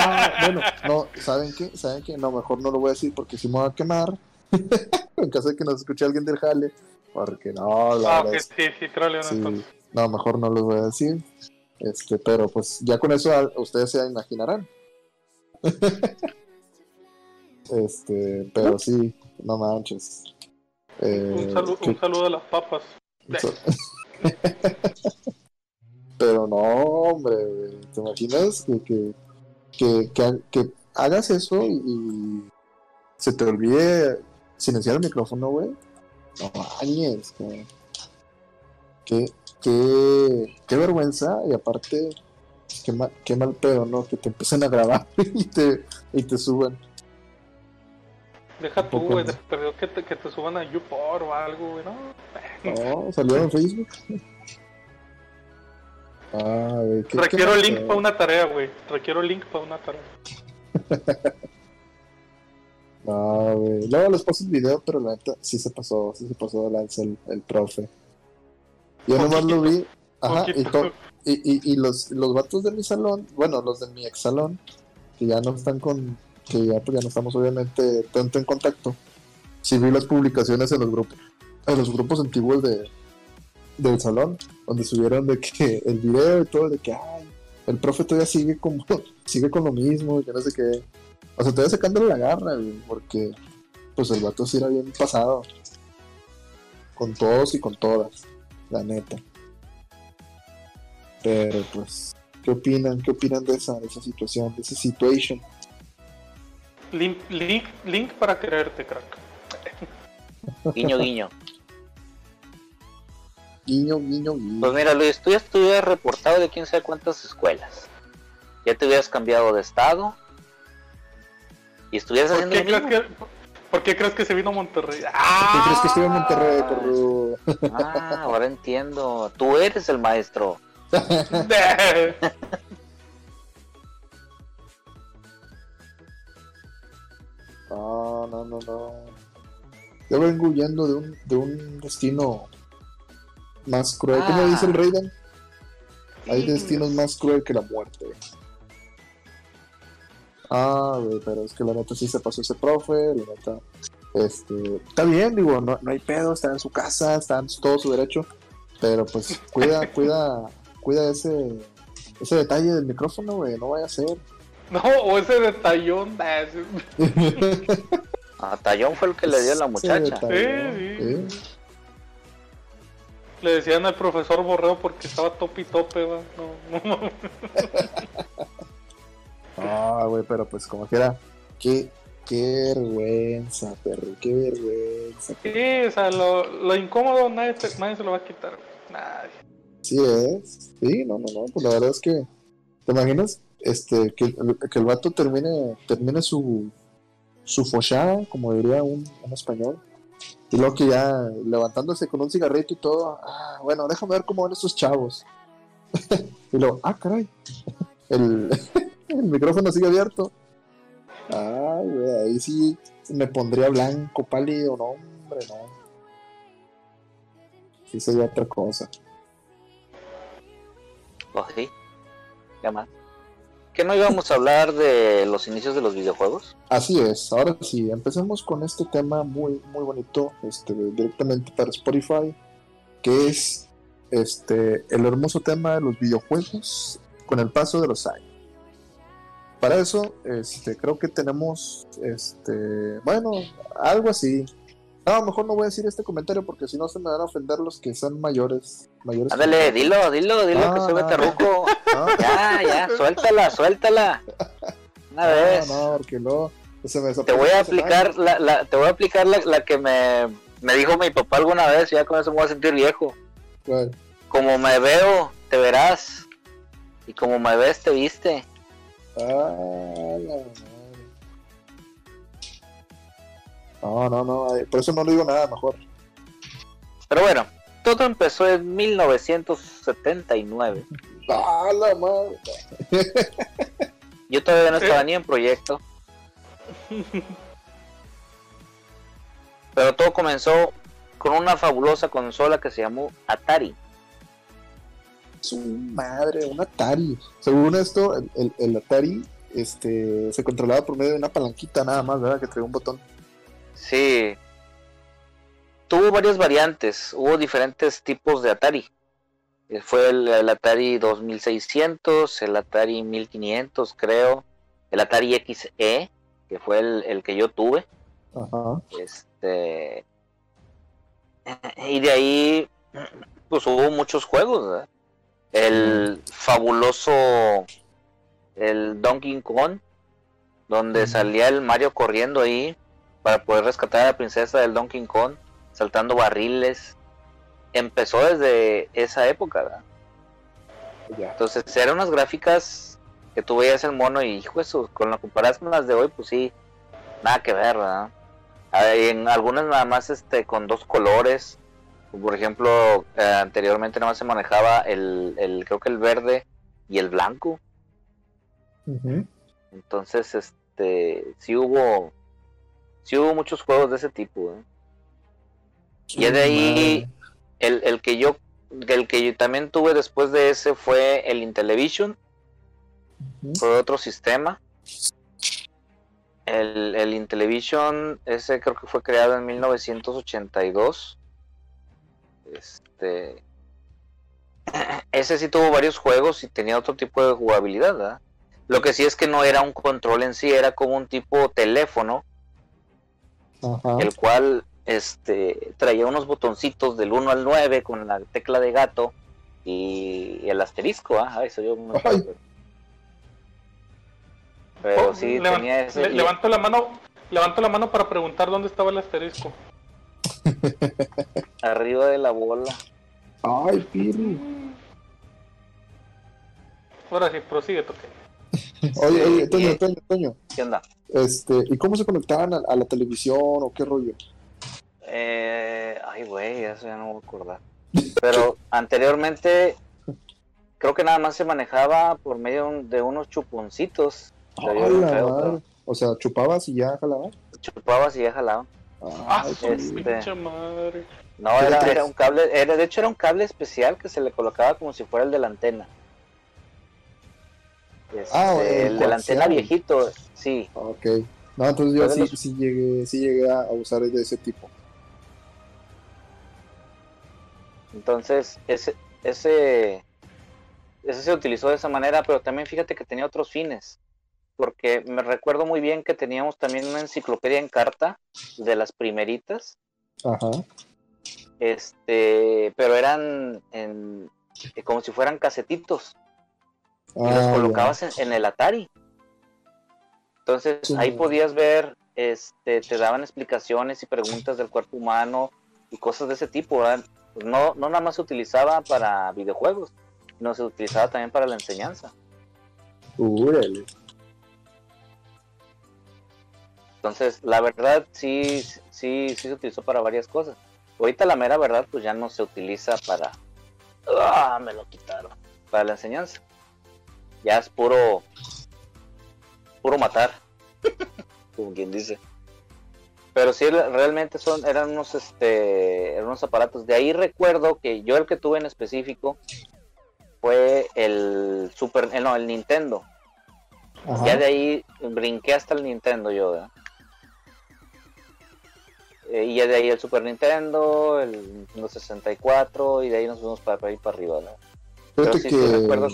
Ah, bueno, no, ¿saben qué? ¿Saben qué? No, mejor no lo voy a decir porque si me voy a quemar. [laughs] en caso de que nos escuche alguien del jale. Porque no, la ah, verdad es sí, sí, troleo, Sí, entonces. no, mejor no les voy a decir. Este, pero pues ya con eso a- ustedes se imaginarán. [laughs] este, pero sí, no manches. Eh, Un, salu- que- un saludo a las papas. [laughs] pero no, hombre, ¿te imaginas que, que, que, que ha- que hagas eso y, y se te olvide silenciar el micrófono, güey? No mames, que, qué, qué, qué vergüenza y aparte, qué mal, qué mal pedo, ¿no? Que te empiecen a grabar [laughs] y te, y te suban. Deja tú, güey, de perdido que te, que te suban a YouPorn o algo, güey, ¿no? No, [laughs] salió en Facebook. Ah, güey, qué- Requiero link para una tarea, güey. Requiero link para una tarea. [laughs] No, güey. Luego les paso el video, pero la neta sí se pasó, sí se pasó de lanza el, el profe. Yo nomás lo vi, ajá, y, Poquito. to- y, y, y los, los vatos de mi salón, bueno, los de mi ex salón, que ya no están con, que ya pues ya no estamos obviamente tanto en contacto, sí vi las publicaciones en los grupos, en los grupos antiguos de del salón, donde subieron de que el video y todo, de que ay, el profe todavía sigue como, [laughs] sigue con lo mismo, que no sé qué. O sea, todavía sacándole la garra, porque pues el vato sí era bien pasado. Con todos y con todas, la neta. Pero pues, ¿qué opinan? ¿Qué opinan de esa, de esa situación, de esa situación? Link, link, link para quererte, crack. Guiño, guiño. Guiño, guiño, guiño. Pues mira, Luis, tú ya estuvieras reportado de quién sabe cuántas escuelas. Ya te hubieras cambiado de estado. Y estuvieras ¿Por haciendo qué, lo crees mismo. que, ¿Por qué crees que se vino a Monterrey? ¿Por ¡Ah! qué crees que estoy en Monterrey, perro? Ah, ahora entiendo. Tú eres el maestro. [laughs] [laughs] No, no, no, no. Yo vengo huyendo de un, de un destino más cruel. ¿Cómo Ah. dice el Raiden? Hay destinos más cruel que la muerte. Ah, güey, pero es que la neta sí se pasó ese profe, la neta. Este, está bien, digo, no, no hay pedo, está en su casa, está en todo su derecho, pero pues cuida, [laughs] cuida, cuida ese, ese detalle del micrófono, güey, no vaya a ser. [laughs] No, o ese detallón. [laughs] ah, ese- A Tallón fue el que le dio a la muchacha. Sí, sí. Sí. Le decían al profesor Borreo porque estaba tope y tope, va. No, no, no. [laughs] Ah, güey, pero pues como quiera, qué, qué vergüenza, perro, qué vergüenza. Sí, o sea, lo, lo incómodo nadie, te- nadie se lo va a quitar. güey. Nadie. Sí es, sí, no, no, no, pues la verdad es que, ¿te imaginas? Este, que, que el vato termine, termine su, su fochada, como diría un, un español, y luego que ya levantándose con un cigarrito y todo, ah, bueno, déjame ver cómo van estos chavos. [laughs] y luego, ah, caray, [laughs] el, [laughs] el micrófono sigue abierto. Ah, güey, ahí sí me pondría blanco, pálido, no, hombre, no. Sí sería otra cosa. Pues sí. ¿Qué más? ¿Que no íbamos a hablar de los inicios de los videojuegos? Así es, ahora sí, empecemos con este tema muy, muy bonito, este, directamente para Spotify, que es este, el hermoso tema de los videojuegos con el paso de los años. Para eso, este, creo que tenemos, este, bueno, algo así. No, mejor no voy a decir este comentario porque si no se me van a ofender los que son mayores. mayores Ándale, dilo, dilo, dilo Ah, que soy no. beterruco. No, Ya, ya, suéltala, suéltala. Una no, vez. no, porque no. Se me Te voy a aplicar la, la, te voy a aplicar la, la que me, me dijo mi papá alguna vez, ya con eso me voy a sentir viejo. ¿Cuál? Como me veo, te verás. Y como me ves, te viste. Ah, la. No, no, no, ay, por eso no le digo nada mejor. Pero bueno, todo empezó en 1979. Ah, la madre. Yo todavía no estaba ni en proyecto. Pero todo comenzó con una fabulosa consola que se llamó Atari. Su madre, un Atari. Según esto, el, el- el Atari este, se controlaba por medio de una palanquita nada más, ¿verdad? Que traía un botón. Sí. Tuvo varias variantes, hubo diferentes tipos de Atari. Eh, Fue el, el Atari 2600, el Atari 1500 creo, el Atari XE, que fue el, el que yo tuve. Ajá. Este. Y de ahí, pues hubo muchos juegos. ¿verdad? El fabuloso. El Donkey Kong, donde salía el Mario corriendo ahí para poder rescatar a la princesa del Donkey Kong, saltando barriles. Empezó desde esa época, ¿verdad? Entonces eran unas gráficas que tú veías el mono y, hijo, eso, con la comparación con las de hoy, pues sí, nada que ver, ¿verdad? En algunas nada más este con dos colores. Por ejemplo, eh, anteriormente nada más se manejaba el, el, creo que el verde y el blanco. Entonces, este, sí hubo, sí hubo muchos juegos de ese tipo. ¿eh? Y de ahí, el, el que yo, el que yo también tuve después de ese fue el Intellivision, Ujú. fue otro sistema. El, el Intellivision, ese creo que fue creado en 1982. Este, [clears throat] ese sí tuvo varios juegos y tenía otro tipo de jugabilidad. ¿verdad? Lo que sí es que no era un control en sí, era como un tipo teléfono, Ajá. el cual este, traía unos botoncitos del 1 al 9 con la tecla de gato y el asterisco. ¿ah? Eso yo me acuerdo, Ay. pero- Oh, sí levan- tenía ese. le- levanto la mano, levanto la mano para preguntar dónde estaba el asterisco. [laughs] arriba de la bola. Ay, Piri. Ahora sí, prosigue, toque. Oye, oye, Toño, y- Toño, Toño. ¿Qué onda? Este, ¿y cómo se conectaban a, a la televisión o qué rollo? Eh, ay, güey, eso ya no me voy a acordar. Pero anteriormente, creo que nada más se manejaba por medio de unos chuponcitos. Pero O sea, chupabas y ya jalabas. chupabas y ya jalaba. Ah, su este. pinche madre. No, ¿Qué era, era un cable, era, de hecho era un cable especial que se le colocaba como si fuera el de la antena. Este, Ah, el el de la antena viejito, sí. Ok. No, entonces yo sí, los- sí llegué, sí llegué a a usar de ese tipo. Entonces, ese, ese, ese se utilizó de esa manera, pero también fíjate que tenía otros fines. Porque me recuerdo muy bien que teníamos también una enciclopedia en carta de las primeritas, Ajá. este, pero eran en, eh, como si fueran casetitos. y los Ah, colocabas en, en el Atari. Entonces Sí. ahí podías ver, este, te daban explicaciones y preguntas del cuerpo humano y cosas de ese tipo. ¿verdad? Pues no, no nada más se utilizaba para videojuegos, no se utilizaba también para la enseñanza. Úrale. Entonces, la verdad sí, sí, sí se utilizó para varias cosas. Ahorita la mera verdad, pues ya no se utiliza para... ¡Ah! Me lo quitaron. Para la enseñanza. Ya es puro... Puro matar. [laughs] Como quien dice. Pero sí, realmente son, eran unos, este, eran unos aparatos. De ahí recuerdo que yo el que tuve en específico fue el Super, eh, no, el Nintendo. Ajá. Ya de ahí brinqué hasta el Nintendo yo, ¿verdad? Eh, y ya de ahí el Super Nintendo, el Nintendo 64, y de ahí nos fuimos para, para ir para arriba. Pero sí, que... sí recuerdo,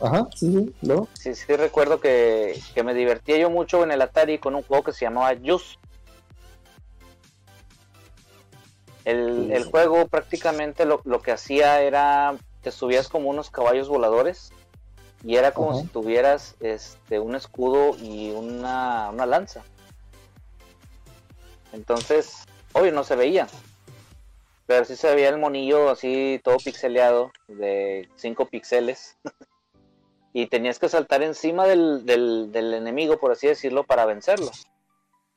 Ajá, sí, sí, luego. sí, sí recuerdo que, que me divertía yo mucho en el Atari con un juego que se llamaba Juice. El, el juego prácticamente lo, lo que hacía era, te subías como unos caballos voladores y era como Ajá. si tuvieras este, un escudo y una, una lanza. Entonces, obvio no se veía, pero sí se veía el monillo así todo pixeleado de 5 píxeles. [laughs] y tenías que saltar encima del, del, del enemigo, por así decirlo, para vencerlo.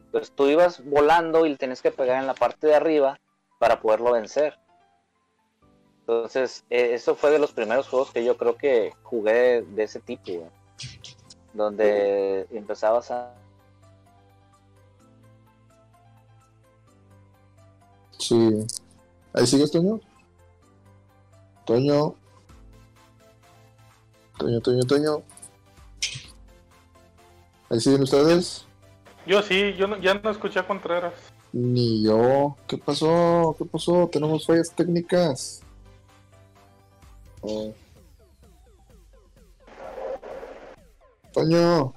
Entonces tú ibas volando y tenías que pegar en la parte de arriba para poderlo vencer. Entonces, eh, eso fue de los primeros juegos que yo creo que jugué de ese tipo, donde empezabas a... Sí. ¿Ahí sigues, Toño? Toño. Toño, Toño, Toño. ¿Ahí siguen ustedes? Yo sí, yo no- ya no escuché a Contreras. Ni yo. ¿Qué pasó? ¿Qué pasó? Tenemos fallas técnicas. Oh. Toño.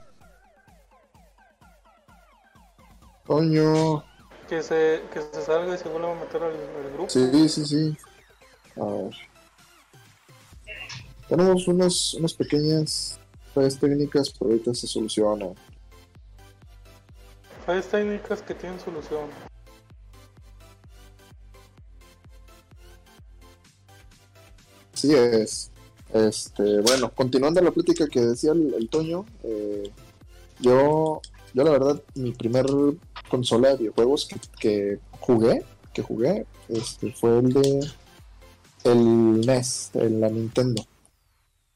Toño. Que se, que se salga y se vuelva a meter al, al grupo. Sí, sí, sí. A ver. Tenemos unas, unas pequeñas fallas técnicas, pero ahorita se soluciona. Hay técnicas que tienen solución. Así es. Este, bueno, continuando la plática que decía el, el Toño, eh, yo, yo la verdad, mi primer consola de videojuegos que, que jugué, que jugué, este, fue el de el NES, el, la Nintendo.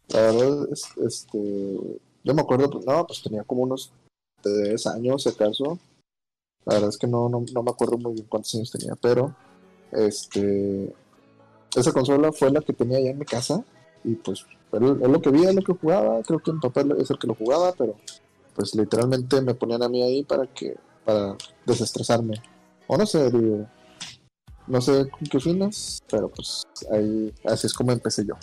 La verdad, es, este, yo me acuerdo, pues, no, pues tenía como unos tres años, si acaso. La verdad es que no, no, no me acuerdo muy bien cuántos años tenía, pero este, esa consola fue la que tenía ya en mi casa y pues es lo que vi, es lo que jugaba, creo que mi papá es el que lo jugaba, pero pues literalmente me ponían a mí ahí para que, para desestresarme. O no sé, digo, no sé con qué fines, pero pues ahí, así es como empecé yo.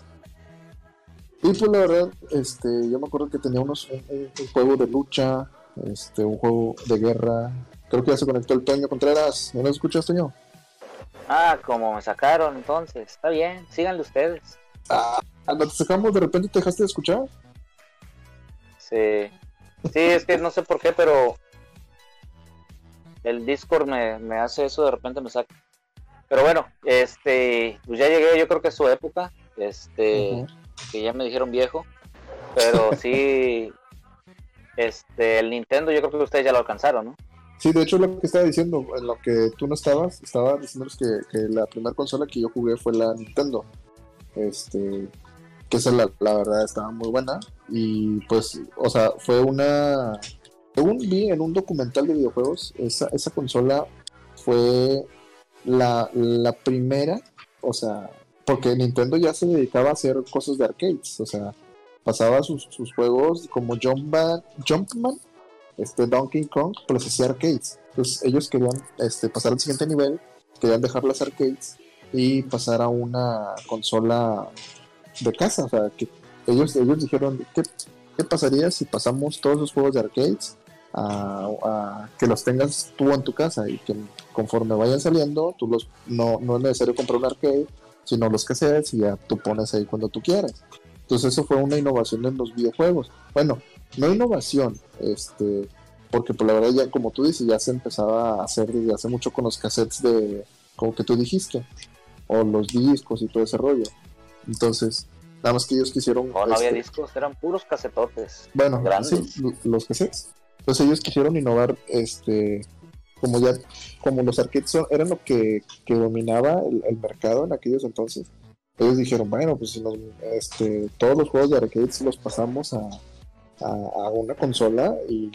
Y pues la verdad, este, yo me acuerdo que tenía unos, un, juego de lucha, este, un juego de guerra. Creo que ya se conectó el Toño Contreras. ¿No lo escuchas, Toño? Ah, como me sacaron, entonces, está bien, síganle ustedes. Cuando te sacamos, de repente te dejaste de escuchar. Sí. Sí, es que no sé por qué, pero el Discord me, me hace eso, de repente me saca. Pero bueno, este, pues ya llegué, yo creo que a su época, este. Que ya me dijeron viejo, pero [laughs] sí, este, el Nintendo yo creo que ustedes ya lo alcanzaron, ¿no? Sí, de hecho lo que estaba diciendo, en lo que tú no estabas, estaba diciéndoles que, que la primera consola que yo jugué fue la Nintendo. Este, que esa la, la verdad estaba muy buena. Y pues, o sea, fue una. Según vi en un documental de videojuegos, esa, esa consola fue la, la primera, o sea, porque Nintendo ya se dedicaba a hacer cosas de arcades, o sea, pasaba sus, juegos como Jumpman, este Donkey Kong, pero hacía arcades. Entonces ellos querían este, pasar al siguiente nivel, querían dejar las arcades y pasar a una consola de casa. O sea, que ellos, ellos dijeron, ¿qué, qué pasaría si pasamos todos los juegos de arcades a, a que los tengas tú en tu casa y que conforme vayan saliendo, tú los, no, no es necesario comprar un arcade, sino los cassettes y ya tú pones ahí cuando tú quieras. Entonces eso fue una innovación en los videojuegos. Bueno, no innovación, este, porque por la verdad ya como tú dices, ya se empezaba a hacer desde hace mucho con los cassettes de, como que tú dijiste, o los discos y todo ese rollo. Entonces, nada más que ellos quisieron... No, no había este, discos, eran puros casetotes. bueno, Grandes. sí, los cassettes. Entonces ellos quisieron innovar, este, como ya, como los arcades eran lo que, que dominaba el, el mercado en aquellos entonces. Ellos dijeron, bueno, pues si nos, este, todos los juegos de arcades los pasamos a, a, a una consola y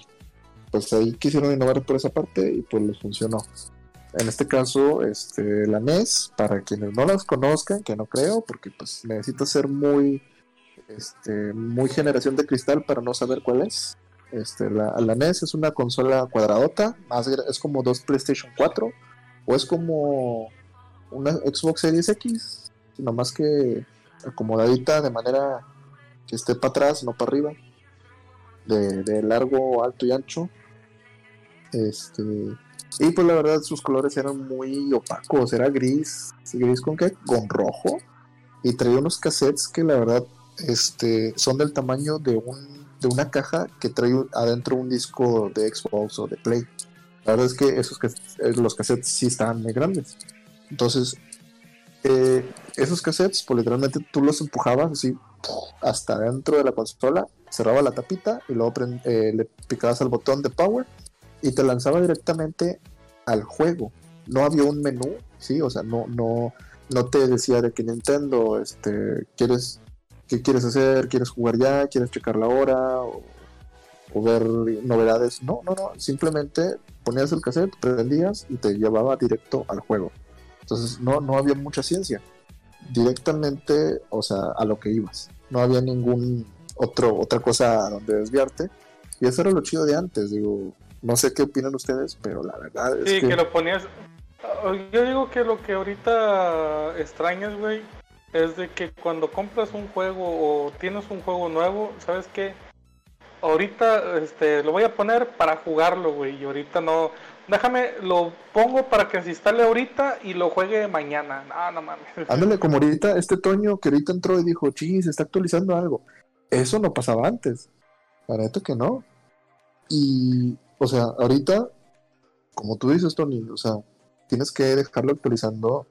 pues ahí quisieron innovar por esa parte y pues les funcionó. En este caso, este, la NES, para quienes no las conozcan, que no creo, porque pues necesita ser muy, este, muy generación de cristal para no saber cuál es. Este, la, la NES es una consola cuadradota, más es como dos PlayStation 4, o es como una Xbox Series X, nomás que acomodadita de manera que esté para atrás, no para arriba, de, de largo, alto y ancho. Este, y pues la verdad sus colores eran muy opacos, era gris, gris con qué, con rojo, y traía unos cassettes que la verdad este, son del tamaño de un de una caja que trae adentro un disco de Xbox o de Play. La verdad es que esos eh, los cassettes sí estaban muy grandes. Entonces, eh, esos cassettes, pues literalmente tú los empujabas así hasta dentro de la consola, cerraba la tapita y luego eh, le picabas al botón de power y te lanzaba directamente al juego. No había un menú, sí, o sea, no, no, no te decía de que Nintendo, este, quieres, qué quieres hacer, quieres jugar ya, quieres checar la hora o, o ver novedades. No, no, no, simplemente ponías el cassette, prendías y te llevaba directo al juego. Entonces no, no había mucha ciencia. Directamente, o sea, a lo que ibas. No había ningún otro, otra cosa a donde desviarte. Y eso era lo chido de antes, digo, no sé qué opinan ustedes, pero la verdad es Sí, que, que lo ponías. Yo digo que lo que ahorita extrañas, güey, es de que cuando compras un juego o tienes un juego nuevo, ¿sabes qué? Ahorita este, lo voy a poner para jugarlo, güey, y ahorita no. Déjame, lo pongo para que se instale ahorita y lo juegue mañana. No, no mames. [laughs] ándale como ahorita este Toño que ahorita entró y dijo, chis, se está actualizando algo. Eso no pasaba antes. La neta que no. Y, o sea, ahorita, como tú dices, Tony, o sea, tienes que dejarlo actualizando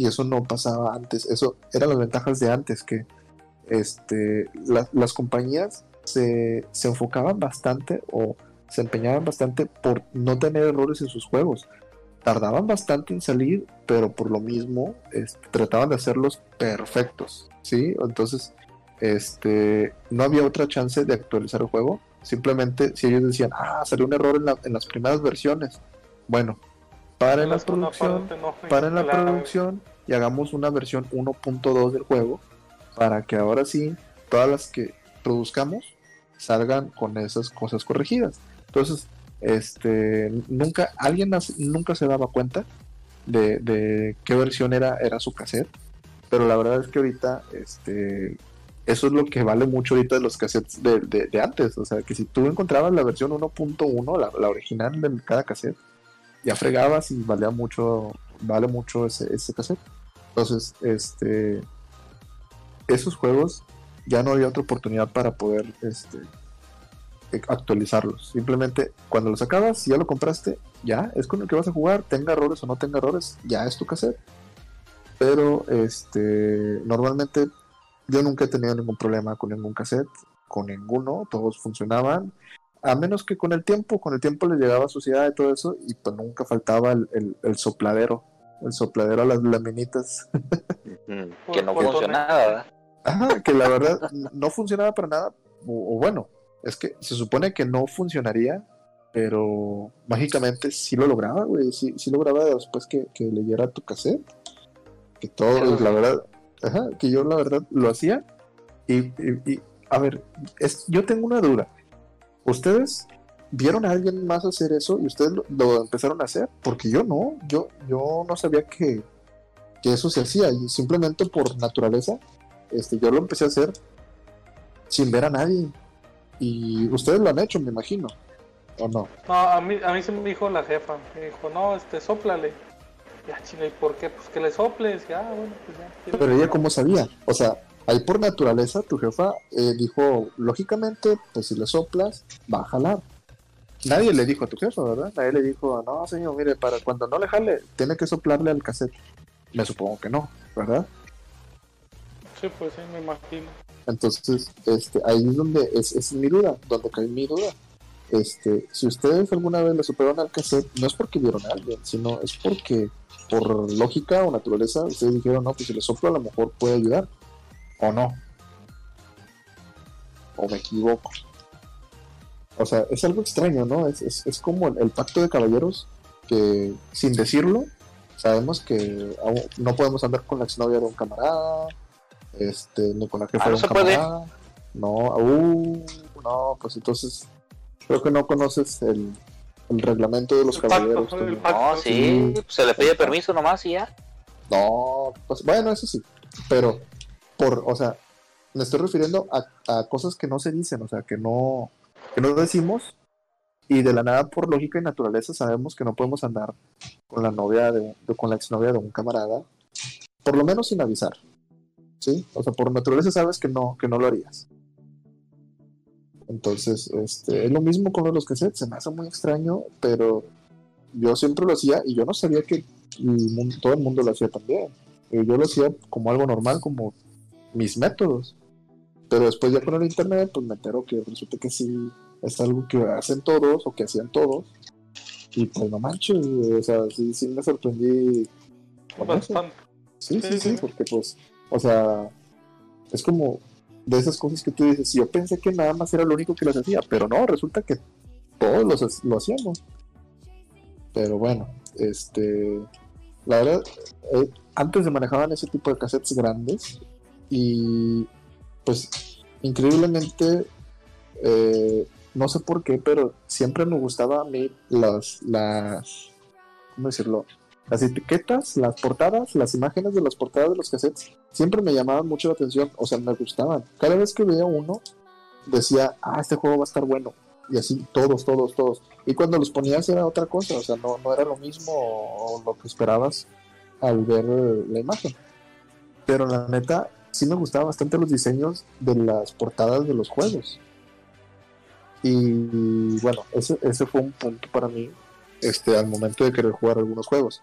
y eso no pasaba antes. Eso eran las ventajas de antes, que este, la- las compañías se, se enfocaban bastante o se empeñaban bastante por no tener errores en sus juegos. Tardaban bastante en salir, pero por lo mismo este, trataban de hacerlos perfectos, ¿sí? Entonces, este, no había otra chance de actualizar el juego. Simplemente, si ellos decían, ah, salió un error en, la- en las primeras versiones, bueno, paren la producción, paren la producción y hagamos una versión 1.2 del juego para que ahora sí todas las que produzcamos salgan con esas cosas corregidas. Entonces, este, nunca, alguien nunca se daba cuenta de, qué versión era, era su cassette, pero la verdad es que ahorita, este, eso es lo que vale mucho ahorita de los cassettes de, antes, o sea, que si tú encontrabas la versión 1.1, la, la original de cada cassette, ya fregabas y valía mucho, vale mucho ese cassette. Entonces, este, esos juegos ya no había otra oportunidad para poder, este, actualizarlos. Simplemente cuando los acabas, si ya lo compraste, ya es con el que vas a jugar, tenga errores o no tenga errores, ya es tu cassette. Pero este normalmente yo nunca he tenido ningún problema con ningún cassette. con ninguno, todos funcionaban, a menos que con el tiempo, con el tiempo les llegaba suciedad y todo eso, y pues nunca faltaba el- el sopladero, el sopladero a las laminitas. Que no funcionaba, ¿verdad? Ajá, que la verdad no funcionaba para nada, o, o bueno, es que se supone que no funcionaría, pero mágicamente sí lo lograba, güey, sí, sí lograba después que, que leyera tu cassette, que todo, la verdad, ajá, que yo la verdad lo hacía, y, y- y, a ver, es, yo tengo una duda, ¿ustedes vieron a alguien más hacer eso y ustedes lo, lo empezaron a hacer? Porque yo no, yo, yo no sabía que, que eso se hacía, y simplemente por naturaleza, este, yo lo empecé a hacer sin ver a nadie. Y ustedes lo han hecho, me imagino. ¿O no? No, a mí, a mí se me dijo la jefa, me dijo, no, este, soplale. Ya, chinga, ¿y por qué? Pues que le soples, ya, bueno, pues ya. Pero ella cómo sabía. O sea, ahí por naturaleza tu jefa eh, dijo, lógicamente, pues si le soplas, va a jalar. Nadie le dijo a tu jefa, ¿verdad? Nadie le dijo, no, señor, mire, para cuando no le jale, tiene que soplarle al cassette. Me supongo que no, ¿verdad? Sí, pues sí, me imagino. Entonces, este, ahí es donde es, es mi duda, donde cae mi duda. Este, si ustedes alguna vez le superaron al cassette, no es porque vieron a alguien, sino es porque por lógica o naturaleza ustedes dijeron, no, pues si le soplo a lo mejor puede ayudar. O no. O me equivoco. O sea, es algo extraño, ¿no? Es, es, es como el, el pacto de caballeros que sin decirlo sabemos que aún no podemos andar con la exnovia de un camarada, este, ni con la jefa Ah, de ¿no un se puede? camarada. No, uh, no, pues entonces creo que no conoces el, el reglamento de los El pacto, caballeros. el tú. pacto. No, sí, Sí. se le pide permiso nomás y ya. No, pues bueno, eso sí, pero por, o sea, me estoy refiriendo a, a cosas que no se dicen, o sea, que no, que no decimos y de la nada por lógica y naturaleza sabemos que no podemos andar con la novia de, de- con la exnovia de un camarada, por lo menos sin avisar, ¿sí? O sea, por naturaleza sabes que no, que no lo harías. Entonces, este, es lo mismo con los cassettes, se me hace muy extraño, pero yo siempre lo hacía y yo no sabía que el mundo- todo el mundo lo hacía también. Eh, Yo lo hacía como algo normal, como mis métodos. Pero después ya con el internet, pues me entero que resulta que sí es algo que hacen todos o que hacían todos. Y pues no manches, o sea, sí, sí me sorprendí con eso. Sí, sí, Sí, porque pues, o sea, es como de esas cosas que tú dices, yo pensé que nada más era lo único que las hacía, pero no, resulta que todos los lo hacíamos. Pero bueno, este, la verdad, eh, antes se manejaban ese tipo de cassettes grandes y pues increíblemente, eh, no sé por qué, pero siempre me gustaba a mí las, las, ¿cómo decirlo? Las etiquetas, las portadas, las imágenes de las portadas de los cassettes siempre me llamaban mucho la atención, o sea, me gustaban. Cada vez que veía uno, decía, ah, este juego va a estar bueno. Y así, todos, todos, todos. Y cuando los ponías era otra cosa, o sea, no, no era lo mismo lo que esperabas al ver eh, la imagen. Pero la neta, sí me gustaban bastante los diseños de las portadas de los juegos. Y bueno, ese, ese fue un punto para mí este, al momento de querer jugar algunos juegos.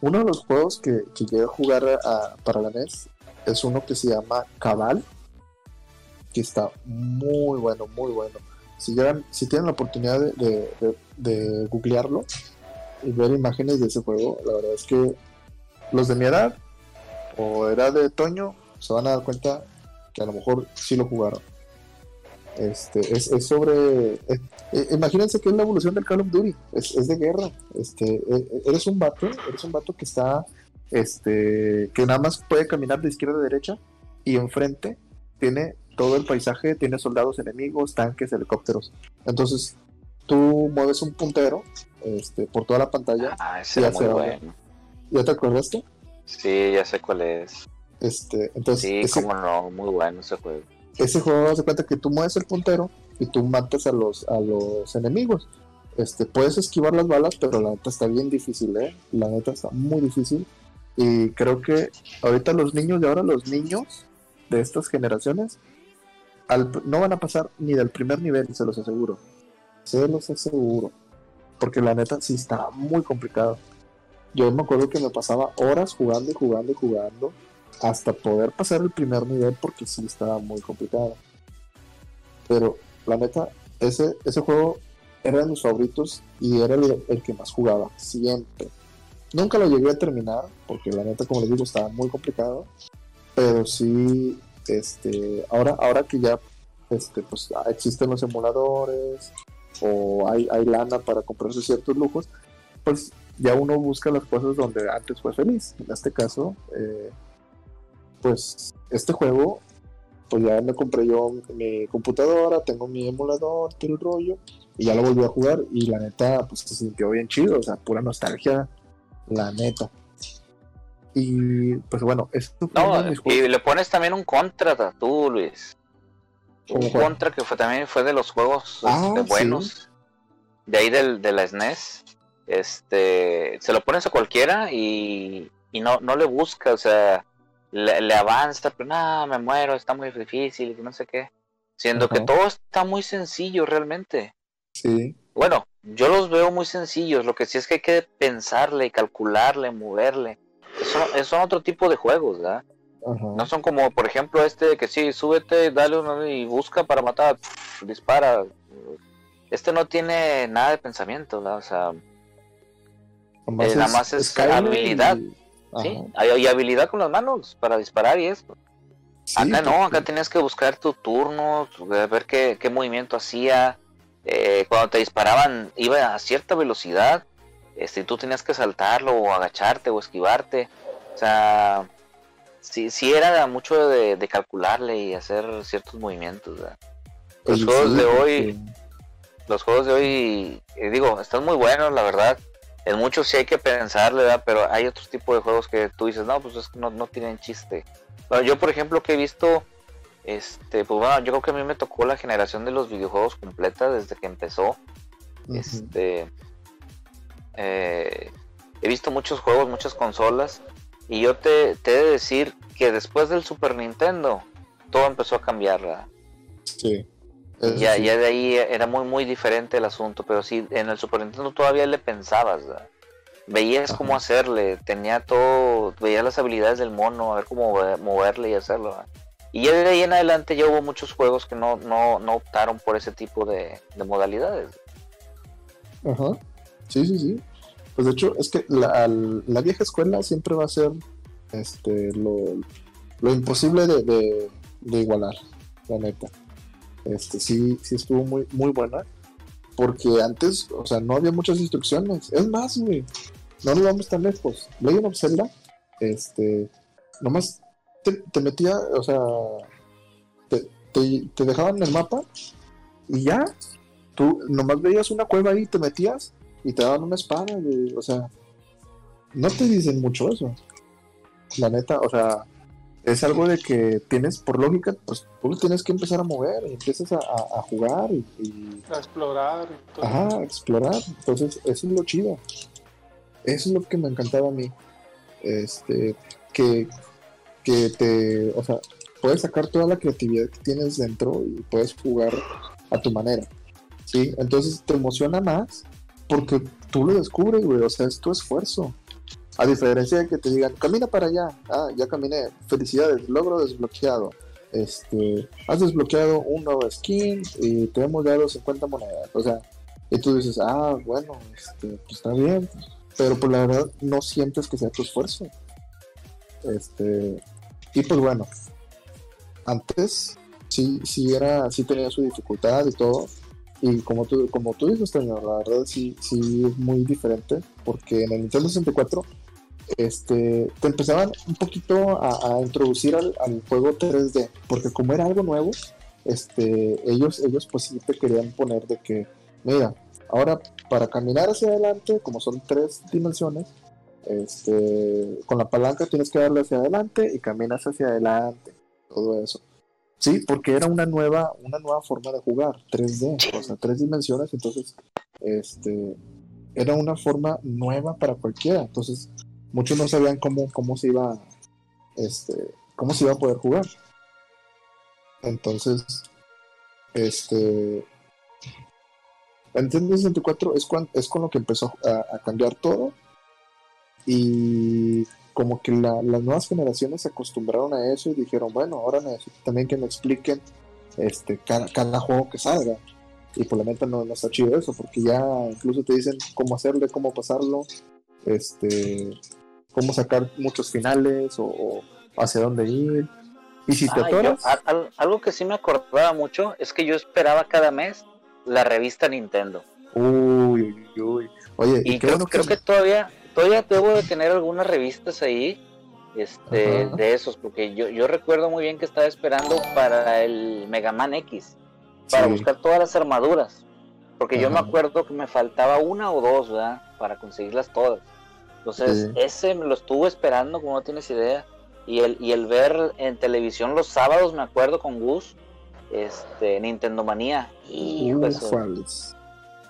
Uno de los juegos que, que llegué a jugar para la NES es uno que se llama Cabal, que está muy bueno, muy bueno. Si, llegan, si tienen la oportunidad de, de- de- googlearlo y ver imágenes de ese juego, la verdad es que los de mi edad o edad de Toño se van a dar cuenta que a lo mejor sí lo jugaron. Este, es, es sobre. eh, eh, imagínense que es la evolución del Call of Duty. Es, es de guerra. Este, eh, eh, eres un vato, eres un vato que está. Este, que nada más puede caminar de izquierda a derecha y enfrente tiene todo el paisaje, tiene soldados enemigos, tanques, helicópteros. Entonces, tú mueves un puntero este, por toda la pantalla. Ah, ese Ya era muy bueno. ¿Ya te acordaste? Sí, ya sé cuál es. Este, entonces, Sí, ese, cómo no, muy bueno ese juego. ese juego hace cuenta que tú mueves el puntero y tú matas a los, a los enemigos. Este, puedes esquivar las balas, pero la neta está bien difícil, ¿eh? La neta está muy difícil. Y creo que ahorita los niños de ahora, los niños de estas generaciones, al- no van a pasar ni del primer nivel, se los aseguro. Se los aseguro. Porque la neta sí está muy complicado. Yo me acuerdo que me pasaba horas jugando y jugando y jugando hasta poder pasar el primer nivel porque sí estaba muy complicado. Pero la neta, ese, ese juego era de mis favoritos y era el, el que más jugaba, siempre. Nunca lo llegué a terminar, porque la neta, como les digo, estaba muy complicado. Pero sí, este, ahora, ahora que ya este, pues, ah, existen los emuladores o hay, hay lana para comprarse ciertos lujos, pues ya uno busca las cosas donde antes fue feliz. En este caso, eh, pues este juego, pues ya me compré yo mi computadora, tengo mi emulador, todo el rollo, y ya lo volví a jugar y la neta, pues se sintió bien chido, o sea, pura nostalgia, la neta. Y pues bueno, uno No, y le pones también un contra tú, Luis. Un contra que fue también fue de los juegos Ah, este, sí. buenos. De ahí del, de la SNES. Este, se lo pones a cualquiera y, y no, no le busca, o sea, le, le avanza, pero no, me muero, está muy difícil, no sé qué. Siendo que todo está muy sencillo realmente. Sí, Bueno, yo los veo muy sencillos, lo que sí es que hay que pensarle, calcularle, moverle. Son, son otro tipo de juegos, ¿verdad? ajá. No son como, por ejemplo, este de que sí, súbete, dale uno y busca para matar, dispara. Este no tiene nada de pensamiento, ¿verdad? O sea, eh, nada más es Skyrim habilidad, y- sí, hay, habilidad con las manos para disparar y eso. Sí, acá no, acá tenías que buscar tu turno, tu- eh, ver qué, qué movimiento hacía. eh, cuando te disparaban, iba a cierta velocidad. Este, tú tenías que saltarlo o agacharte o esquivarte. O sea, sí, sí era mucho de, de calcularle y hacer ciertos movimientos. ¿verdad? Los juegos de hoy, los juegos de hoy, eh, digo, están muy buenos, la verdad. En muchos sí hay que pensarle, ¿verdad? Pero hay otros tipos de juegos que tú dices, no, pues es que no, no tienen chiste. Bueno, yo, por ejemplo, que he visto, este, pues bueno, yo creo que a mí me tocó la generación de los videojuegos completa desde que empezó. Este, eh, he visto muchos juegos, muchas consolas, y yo te, te he de decir que después del Super Nintendo, todo empezó a cambiar, ¿verdad? Sí. Ya, sí. ya de ahí era muy muy diferente el asunto, pero sí, en el Super Nintendo todavía le pensabas, ¿verdad? veías cómo hacerle, tenía todo, veías las habilidades del mono, a ver cómo move- moverle y hacerlo. ¿verdad? Y ya de ahí en adelante ya hubo muchos juegos que no, no, no optaron por ese tipo de, de modalidades. Ajá. Sí, sí, sí. Pues de hecho, es que la, vieja escuela siempre va a ser este, lo, lo imposible de, de- de igualar, la neta. Este, sí, sí estuvo muy, muy buena. Porque antes, o sea, no había muchas instrucciones. Es más, güey, no nos vamos tan lejos. Legend of Zelda, este, nomás te, te metía, o sea, te, te, dejaban el mapa y ya, tú nomás veías una cueva ahí, te metías y te daban una espada, güey. O sea, no te dicen mucho eso. La neta, o sea, es algo de que tienes, por lógica, pues tú tienes que empezar a mover y empiezas a, a- a jugar y, y- A explorar y todo. ajá, a explorar. Entonces, eso es lo chido. Eso es lo que me encantaba a mí. Este, que, que te, o sea, puedes sacar toda la creatividad que tienes dentro y puedes jugar a tu manera. ¿Sí? Entonces te emociona más porque tú lo descubres, güey. O sea, es tu esfuerzo. A diferencia de que te digan, camina para allá. Ah, ya caminé. Felicidades, logro desbloqueado. Este, has desbloqueado un nuevo skin y te hemos dado 50 monedas. O sea, y tú dices, ah, bueno, este, pues está bien. Pero pues la verdad no sientes que sea tu esfuerzo. Este, y pues bueno, antes sí, sí era, sí tenía su dificultad y todo. Y como tú, como tú dices, Toño, la verdad sí, sí es muy diferente. Porque en el Nintendo 64 este, te empezaban un poquito a, a introducir al, al juego 3D. Porque como era algo nuevo, este, ellos, ellos pues sí te querían poner de que, mira, ahora para caminar hacia adelante, como son tres dimensiones, este, con la palanca tienes que darle hacia adelante y caminas hacia adelante, todo eso. Sí, porque era una nueva, una nueva forma de jugar, 3D, o sea, tres dimensiones, entonces, este, era una forma nueva para cualquiera, entonces, muchos no sabían cómo, cómo se iba, este, cómo se iba a poder jugar. Entonces, este, el Nintendo 64 es, cuan- es con lo que empezó a, cambiar todo y como que la- las nuevas generaciones se acostumbraron a eso y dijeron, bueno, ahora necesito también que me expliquen este, cada, cada juego que salga. Y por la neta no, no está chido eso, porque ya incluso te dicen cómo hacerle, cómo pasarlo, este, cómo sacar muchos finales o, o hacia dónde ir. Y si te Ah, yo- atoras, a- al- algo que sí me acordaba mucho es que yo esperaba cada mes la revista Nintendo. uy, uy, uy. Oye, Y creo, bueno creo que todavía, todavía debo de tener algunas revistas ahí este, Ajá. de esos, porque yo, yo recuerdo muy bien que estaba esperando para el Mega Man X, para Sí. buscar todas las armaduras. Porque yo me Ajá. acuerdo que me faltaba una o dos, ¿verdad? Para conseguirlas todas. Entonces, Sí. ese me lo estuve esperando, como no tienes idea. Y el, y el ver en televisión los sábados, me acuerdo con Gus, este, Nintendo Manía. Ufales.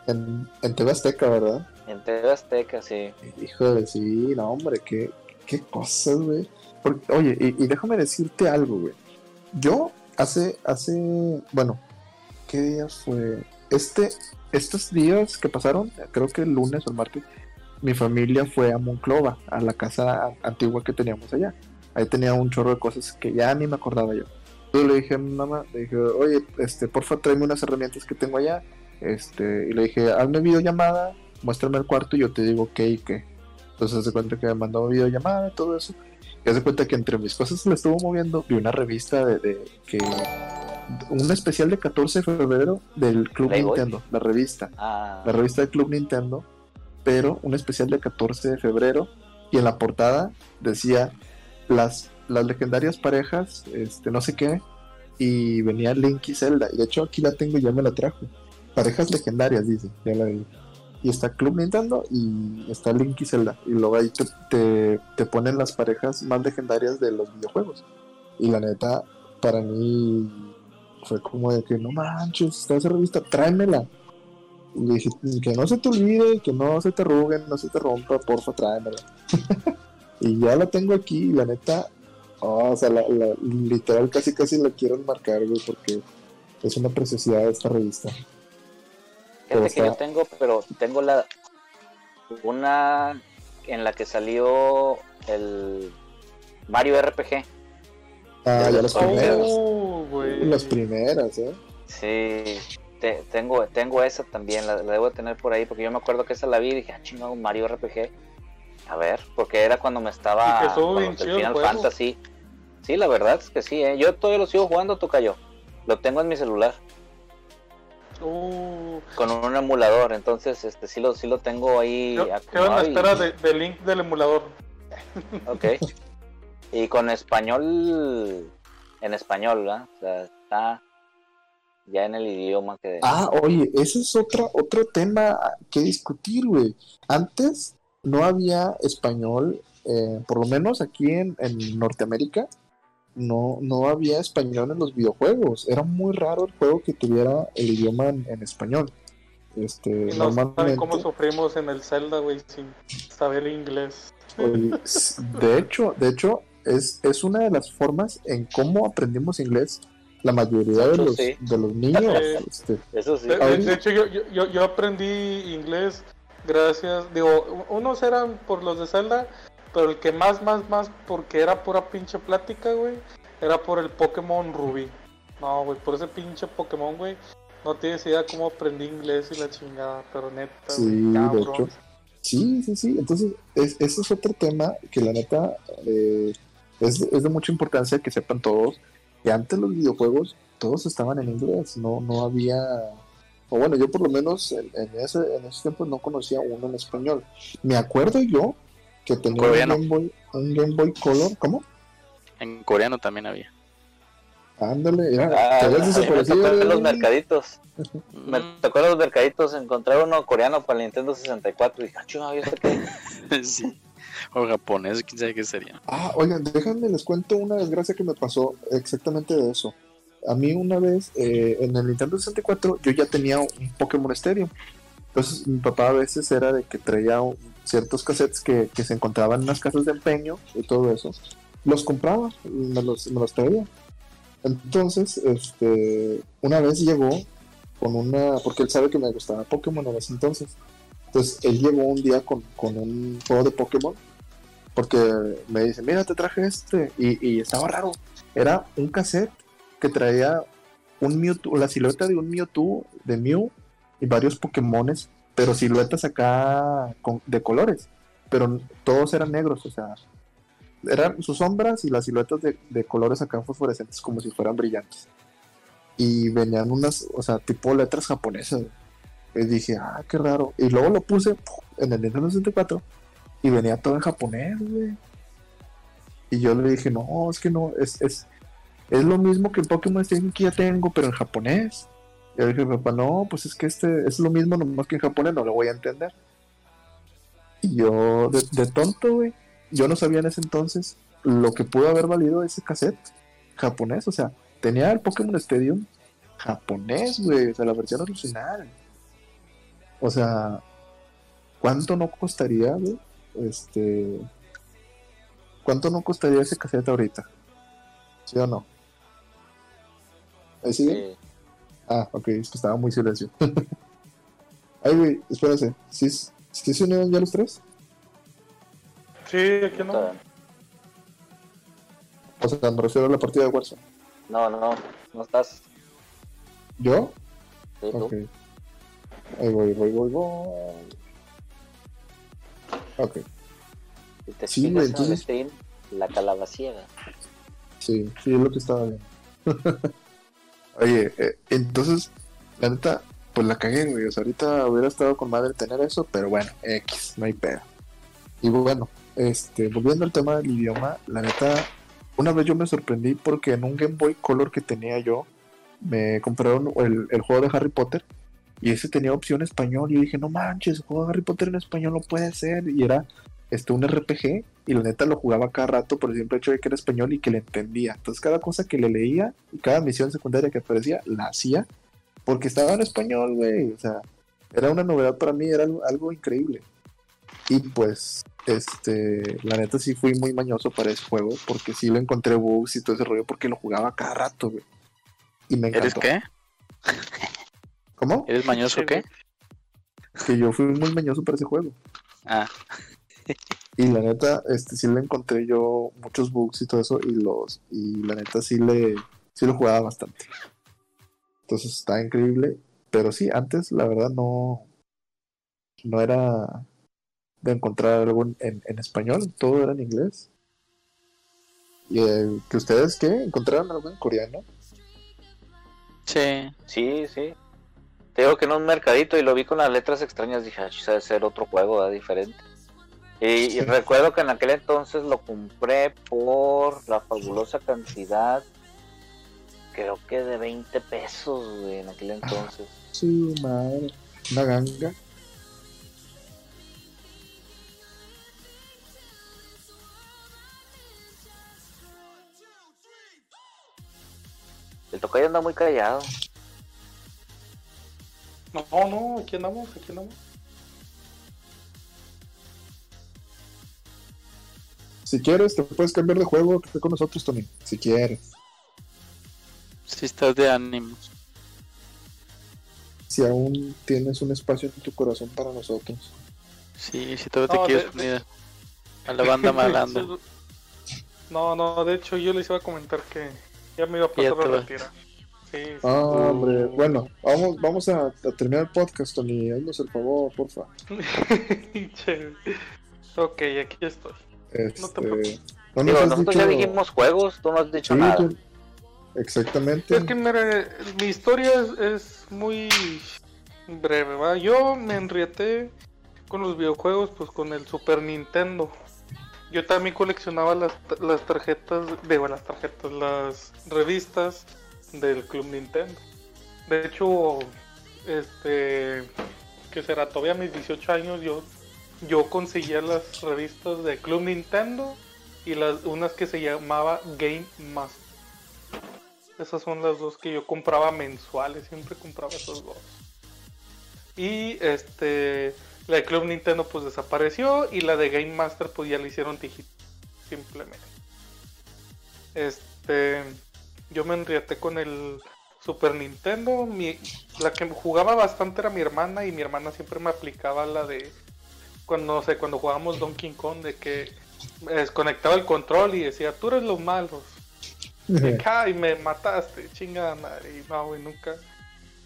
En, en TV Azteca, ¿verdad? en TV Azteca, sí. Híjole, sí, no, hombre, qué, qué cosas, güey. Porque, Oye, y, y déjame decirte algo, güey. Yo hace, hace, bueno, ¿qué día fue? Este, estos días que pasaron, creo que el lunes o el martes, mi familia fue a Monclova, a la casa antigua que teníamos allá. Ahí tenía un chorro de cosas que ya ni me acordaba yo. Entonces le dije a mi mamá, le dije, oye, este, porfa, tráeme unas herramientas que tengo allá. Este, y le dije, hazme videollamada, muéstrame el cuarto y yo te digo qué y qué. Entonces se cuenta que me mandó videollamada y todo eso. Y hace cuenta que entre mis cosas le estuvo moviendo, vi una revista de, de que un especial de 14 de febrero del Club Playboy. Nintendo, la revista, Ah, la revista del Club Nintendo, pero un especial de 14 de febrero y en la portada decía las las legendarias parejas, este no sé qué, y venía Link y Zelda, y de hecho aquí la tengo y ya me la trajo. Parejas legendarias dice, ya la vi. Y está Club Nintendo y está Link y Zelda. Y luego ahí te, te, te ponen las parejas más legendarias de los videojuegos. Y la neta, para mí fue como de que no manches, está esa revista, tráemela. Le dije, que no se te olvide, que no se te arruguen, no se te rompa, porfa, tráemela. [laughs] y ya la tengo aquí, y la neta, oh, o sea, la, la- literal casi casi la quiero enmarcar, güey, porque es una preciosidad esta revista. Fíjate que yo está- tengo, pero tengo la una en la que salió el Mario RPG. Ah, ya los las primeras. Oh. Las primeras, ¿eh? Sí, te- tengo, tengo esa también, la, la debo de tener por ahí, porque yo me acuerdo que esa la vi y dije, ah, chingado, Mario RPG. A ver, porque era cuando me estaba Y del chido el Final juego. Fantasy. Sí, la verdad es que sí, ¿eh? yo todavía lo sigo jugando, Tocayo. Lo tengo en mi celular Uh, con un emulador, entonces este sí lo, sí lo tengo ahí quedo en la y- espera de, de link del emulador. [laughs] Ok. Y con español, en español, ¿verdad? O sea, está ya en el idioma que... Ah, oye, ese es otra, otro tema que discutir, güey. Antes no había español, eh, por lo menos aquí en, en Norteamérica, no, no había español en los videojuegos. Era muy raro el juego que tuviera el idioma en, en español. Este, Y no saben normalmente, cómo sufrimos en el Zelda, güey, sin saber inglés. oye, de hecho, de hecho, es, es una de las formas en cómo aprendimos inglés la mayoría de los, sí. de los niños. Sí. este, Eso sí. De, de- Ahorita- de hecho, yo, yo, aprendí inglés gracias, digo, unos eran por los de Zelda, pero el que más, más, más, porque era pura pinche plática, güey, era por el Pokémon Ruby. No, güey, por ese pinche Pokémon, güey, no tienes idea cómo aprendí inglés y la chingada, pero neta, Sí, güey, de cabrón. hecho. Sí, sí, sí. Entonces, es, ese es otro tema que la neta eh, es, es de mucha importancia que sepan todos que antes los videojuegos todos estaban en inglés, no, no había, o bueno, yo por lo menos en, en ese, en ese tiempo no conocía uno en español. Me acuerdo yo que tenía un. Game, Boy, un Game Boy Color, ¿cómo? En coreano también había. Ándale, ya, Ah, me desaparecido, tocó en los mercaditos. [laughs] Me tocó en los mercaditos encontrar uno coreano para el Nintendo 64 y dije, ah, chingado, ¿y este qué? [laughs] sí. O japonés, quién sabe qué sería. Ah, oigan, déjenme les cuento una desgracia que me pasó exactamente de eso. A mí una vez eh, en el Nintendo 64 yo ya tenía un Pokémon Stadium. Entonces mi papá a veces era de que traía ciertos cassettes que, que se encontraban en las casas de empeño y todo eso. Los compraba, me los, me los traía. Entonces, este, una vez llegó con una, porque él sabe que me gustaba Pokémon en ese entonces. Entonces él llegó un día con, con un juego de Pokémon porque me dice, mira, te traje este, y, estaba raro. Era un cassette que traía un Mewtwo, la silueta de un Mewtwo, de Mew y varios Pokémones, pero siluetas acá de colores, pero todos eran negros, o sea, eran sus sombras y las siluetas de, colores acá fosforescentes como si fueran brillantes. Y venían unas, o sea, tipo letras japonesas. Y dije, ah, qué raro. Y luego lo puse en el Nintendo 64 y venía todo en japonés, güey. Y yo le dije, no, es que no, es, es, es lo mismo que el Pokémon Stadium que ya tengo, pero en japonés. Y yo dije, papá, no, pues es que este es lo mismo, nomás que en japonés no lo voy a entender. Y yo, de, de tonto, güey, yo no sabía en ese entonces lo que pudo haber valido ese cassette japonés. O sea, tenía el Pokémon Stadium japonés, güey, o sea, la versión original. O sea, ¿cuánto no costaría, güey? Este. ¿Cuánto no costaría ese cassette ahorita? ¿Sí o no? ¿Ahí sigue? Sí. Ah, ok, es que estaba muy silencio. [laughs] Ay, güey, espérate. ¿Sí, ¿Sí se unieron ya los tres? Sí, aquí no. O sea, me refiero a la partida de Warzone. No, no, no estás. ¿Yo? Sí, tú. Ok. Ahí voy, voy, voy, voy. Ok, Si te Sí, en el entonces- stream, la calabaciega. sí, sí, es lo que estaba viendo. [laughs] Oye, eh, entonces, la neta, pues la cagué, güey. O sea, ahorita hubiera estado con madre tener eso, pero bueno, X, no hay pedo. Y bueno, este, volviendo al tema del idioma, la neta, una vez yo me sorprendí porque en un Game Boy Color que tenía yo, me compraron el, el juego de Harry Potter y ese tenía opción español y yo dije, no manches, Harry Potter en español no puede ser. Y era este, un RPG y la neta lo jugaba cada rato por el simple hecho de que era español y que le entendía. Entonces cada cosa que le leía y cada misión secundaria que aparecía, la hacía porque estaba en español, güey. O sea, era una novedad para mí, era algo, algo increíble. Y pues, este, la neta sí fui muy mañoso para ese juego porque sí lo encontré bugs y todo ese rollo porque lo jugaba cada rato, güey. Y me ¿Eres qué? [laughs] ¿Cómo? ¿Eres mañoso o qué? Que yo fui muy mañoso para ese juego. Ah, Y la neta, este sí le encontré yo muchos bugs y todo eso, y los, y la neta sí le, sí lo jugaba bastante. Entonces está increíble. Pero sí, antes la verdad no, no era de encontrar algo en, en- español, todo era en inglés. Y eh, que ustedes qué, encontraron algo en coreano. sí. Sí, sí. Te digo que en un mercadito y lo vi con las letras extrañas, dije, ah, debe ser otro juego, ¿verdad? diferente. Y, y recuerdo que en aquel entonces lo compré por la fabulosa cantidad, creo que de 20 pesos, güey, en aquel entonces. Su madre, una ganga. El tocayo anda muy callado. No, no, aquí andamos, aquí andamos. Si quieres, te puedes cambiar de juego, que esté con nosotros, Tony. Si quieres. Sí estás de ánimos. Si aún tienes un espacio en tu corazón para nosotros. Sí, si todavía te No, quieres de- unir a la banda [laughs] malanda. No, no, de hecho yo les iba a comentar que ya me iba a pasar a retirar. Sí, sí. Ah, hombre. Bueno, vamos, vamos a, a terminar el podcast, Tony. Haznos el favor, porfa. Ok, aquí estoy. Este, No te preocupes. no nos Digo, has nosotros dicho- ya dijimos juegos, tú no has dicho Sí, nada. tú- Exactamente. Es que mi historia es, es muy breve, ¿va? Yo me enrieté con los videojuegos, pues con el Super Nintendo. Yo también coleccionaba las, las tarjetas, digo, las tarjetas, las revistas del Club Nintendo. De hecho, este, que será todavía mis 18 años, yo, yo conseguía las revistas de Club Nintendo y las unas que se llamaba Game Master. Esas son las dos que yo compraba mensuales, siempre compraba esas dos. Y este, la de Club Nintendo pues desapareció y la de Game Master pues ya la hicieron digital, simplemente. Este, yo me enriaté con el Super Nintendo, mi- la que jugaba bastante era mi hermana y mi hermana siempre me aplicaba la de cuando no sé, cuando jugábamos Donkey Kong de que desconectaba el control y decía, "Tú eres los malos." de que, "Ay, me mataste, chingada madre, y no, güey, nunca.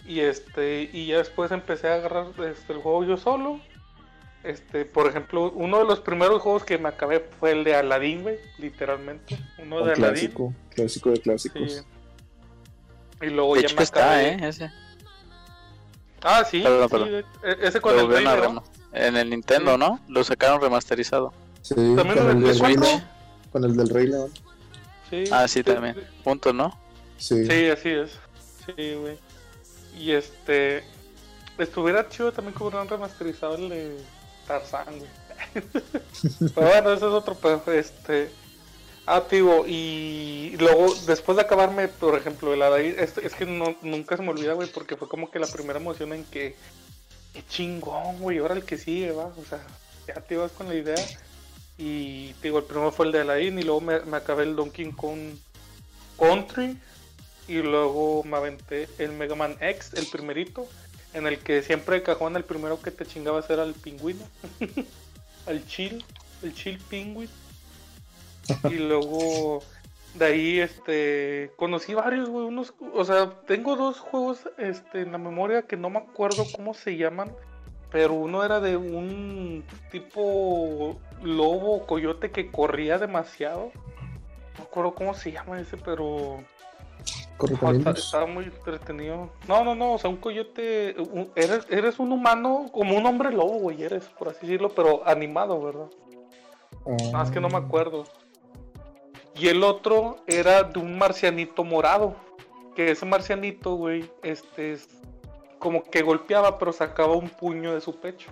Y este, y ya después empecé a agarrar este, el juego yo solo. Este, por ejemplo, uno de los primeros juegos que me acabé fue el de Aladdin, güey, literalmente. Uno Un de Aladdin. clásico, clásico de clásicos. Sí. Y luego De ya hecho me está, acabé. ¿eh? Ese. Ah, sí, Perdón, sí, perdón. de- e- ese con el Rey rema- En el Nintendo, ¿no? Lo sacaron remasterizado. Sí, También con el el, de del Rey cuatro. León. Con el del Rey León. Sí, Ah, sí, también. Punto, ¿no? Sí. Sí, así es. Sí, güey. Y este. Estuviera chido también que hubieran remasterizado el de Tarzán. [laughs] Pero bueno, ese es otro pedo. Este. Ah, tío, y luego, después de acabarme, por ejemplo, el Aladdin, es, es que nunca se me olvida, güey, porque fue como que la primera emoción en que, qué chingón, güey, ahora el que sigue, va, o sea, ya te ibas con la idea. Y, digo, el primero fue el de Aladdin, y luego me acabé el Donkey Kong Country, y luego me aventé el Mega Man X, el primerito, en el que siempre de cajón el primero que te chingabas era el pingüino, [laughs] al chill, el chill penguin. Y [laughs] luego de ahí este conocí varios, güey, unos, o sea, tengo dos juegos este en la memoria que no me acuerdo cómo se llaman, pero uno era de un tipo lobo o coyote que corría demasiado. No me acuerdo cómo se llama ese, pero no, está- caminos. estaba muy entretenido. No, no, no, o sea, un coyote, un- eres, eres un humano como un hombre lobo, güey, eres, por así decirlo, pero animado, ¿verdad? Ah, Más que no me acuerdo. Y el otro era de un marcianito morado. Que ese marcianito, güey, este es como que golpeaba, pero sacaba un puño de su pecho.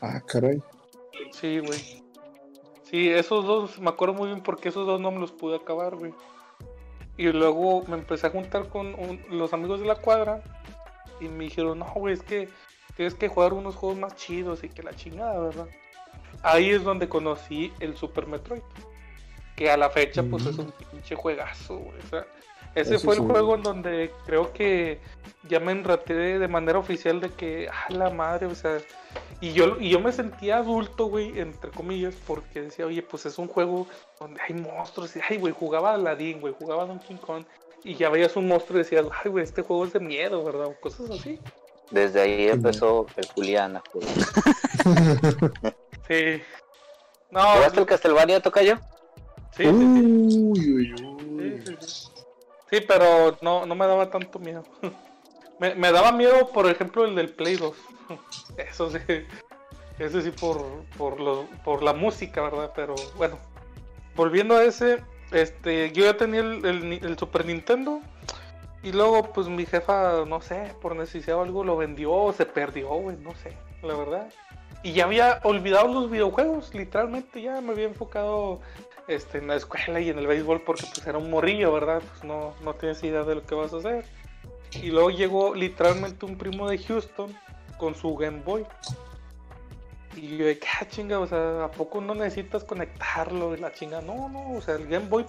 Ah, caray. Sí, güey. Sí, esos dos, me acuerdo muy bien porque esos dos no me los pude acabar, güey. Y luego me empecé a juntar con un- los amigos de la cuadra y me dijeron, no, güey, es que tienes que jugar unos juegos más chidos y que la chingada, ¿verdad? Ahí es donde conocí el Super Metroid. Que a la fecha, pues es un pinche juegazo, güey. O sea, ese Eso fue el sí. juego en donde creo que ya me enraté de manera oficial de que, ah, la madre, o sea, y yo, y yo me sentía adulto, güey, entre comillas, porque decía, oye, pues es un juego donde hay monstruos. Y, ay, güey, jugaba a Aladdin, güey, jugaba a Donkey Kong. Y ya veías un monstruo y decías, ay, güey, este juego es de miedo, ¿verdad? O cosas así. Desde ahí empezó el Julián a jugar. Sí. No, ¿Jugaste el Castlevania, Tocayo? sí, sí, sí. Uy, uy, Sí, uy. sí, sí. Sí, pero no, no me daba tanto miedo. [laughs] me, daba miedo, por ejemplo, el del Play 2. [laughs] Eso sí. Ese sí por, por, lo- por la música, ¿verdad? Pero bueno. Volviendo a ese, este, yo ya tenía el, Super Nintendo. Y luego, pues mi jefa, no sé, por necesidad o algo lo vendió o se perdió, no sé, la verdad. Y ya había olvidado los videojuegos, literalmente ya me había enfocado este, en la escuela y en el béisbol porque pues era un morrillo, ¿verdad? Pues no, no tienes idea de lo que vas a hacer. Y luego llegó literalmente un primo de Houston con su Game Boy. Y yo de ah, chinga, o sea, ¿a poco no necesitas conectarlo y la chinga? No, no, o sea, el Game Boy,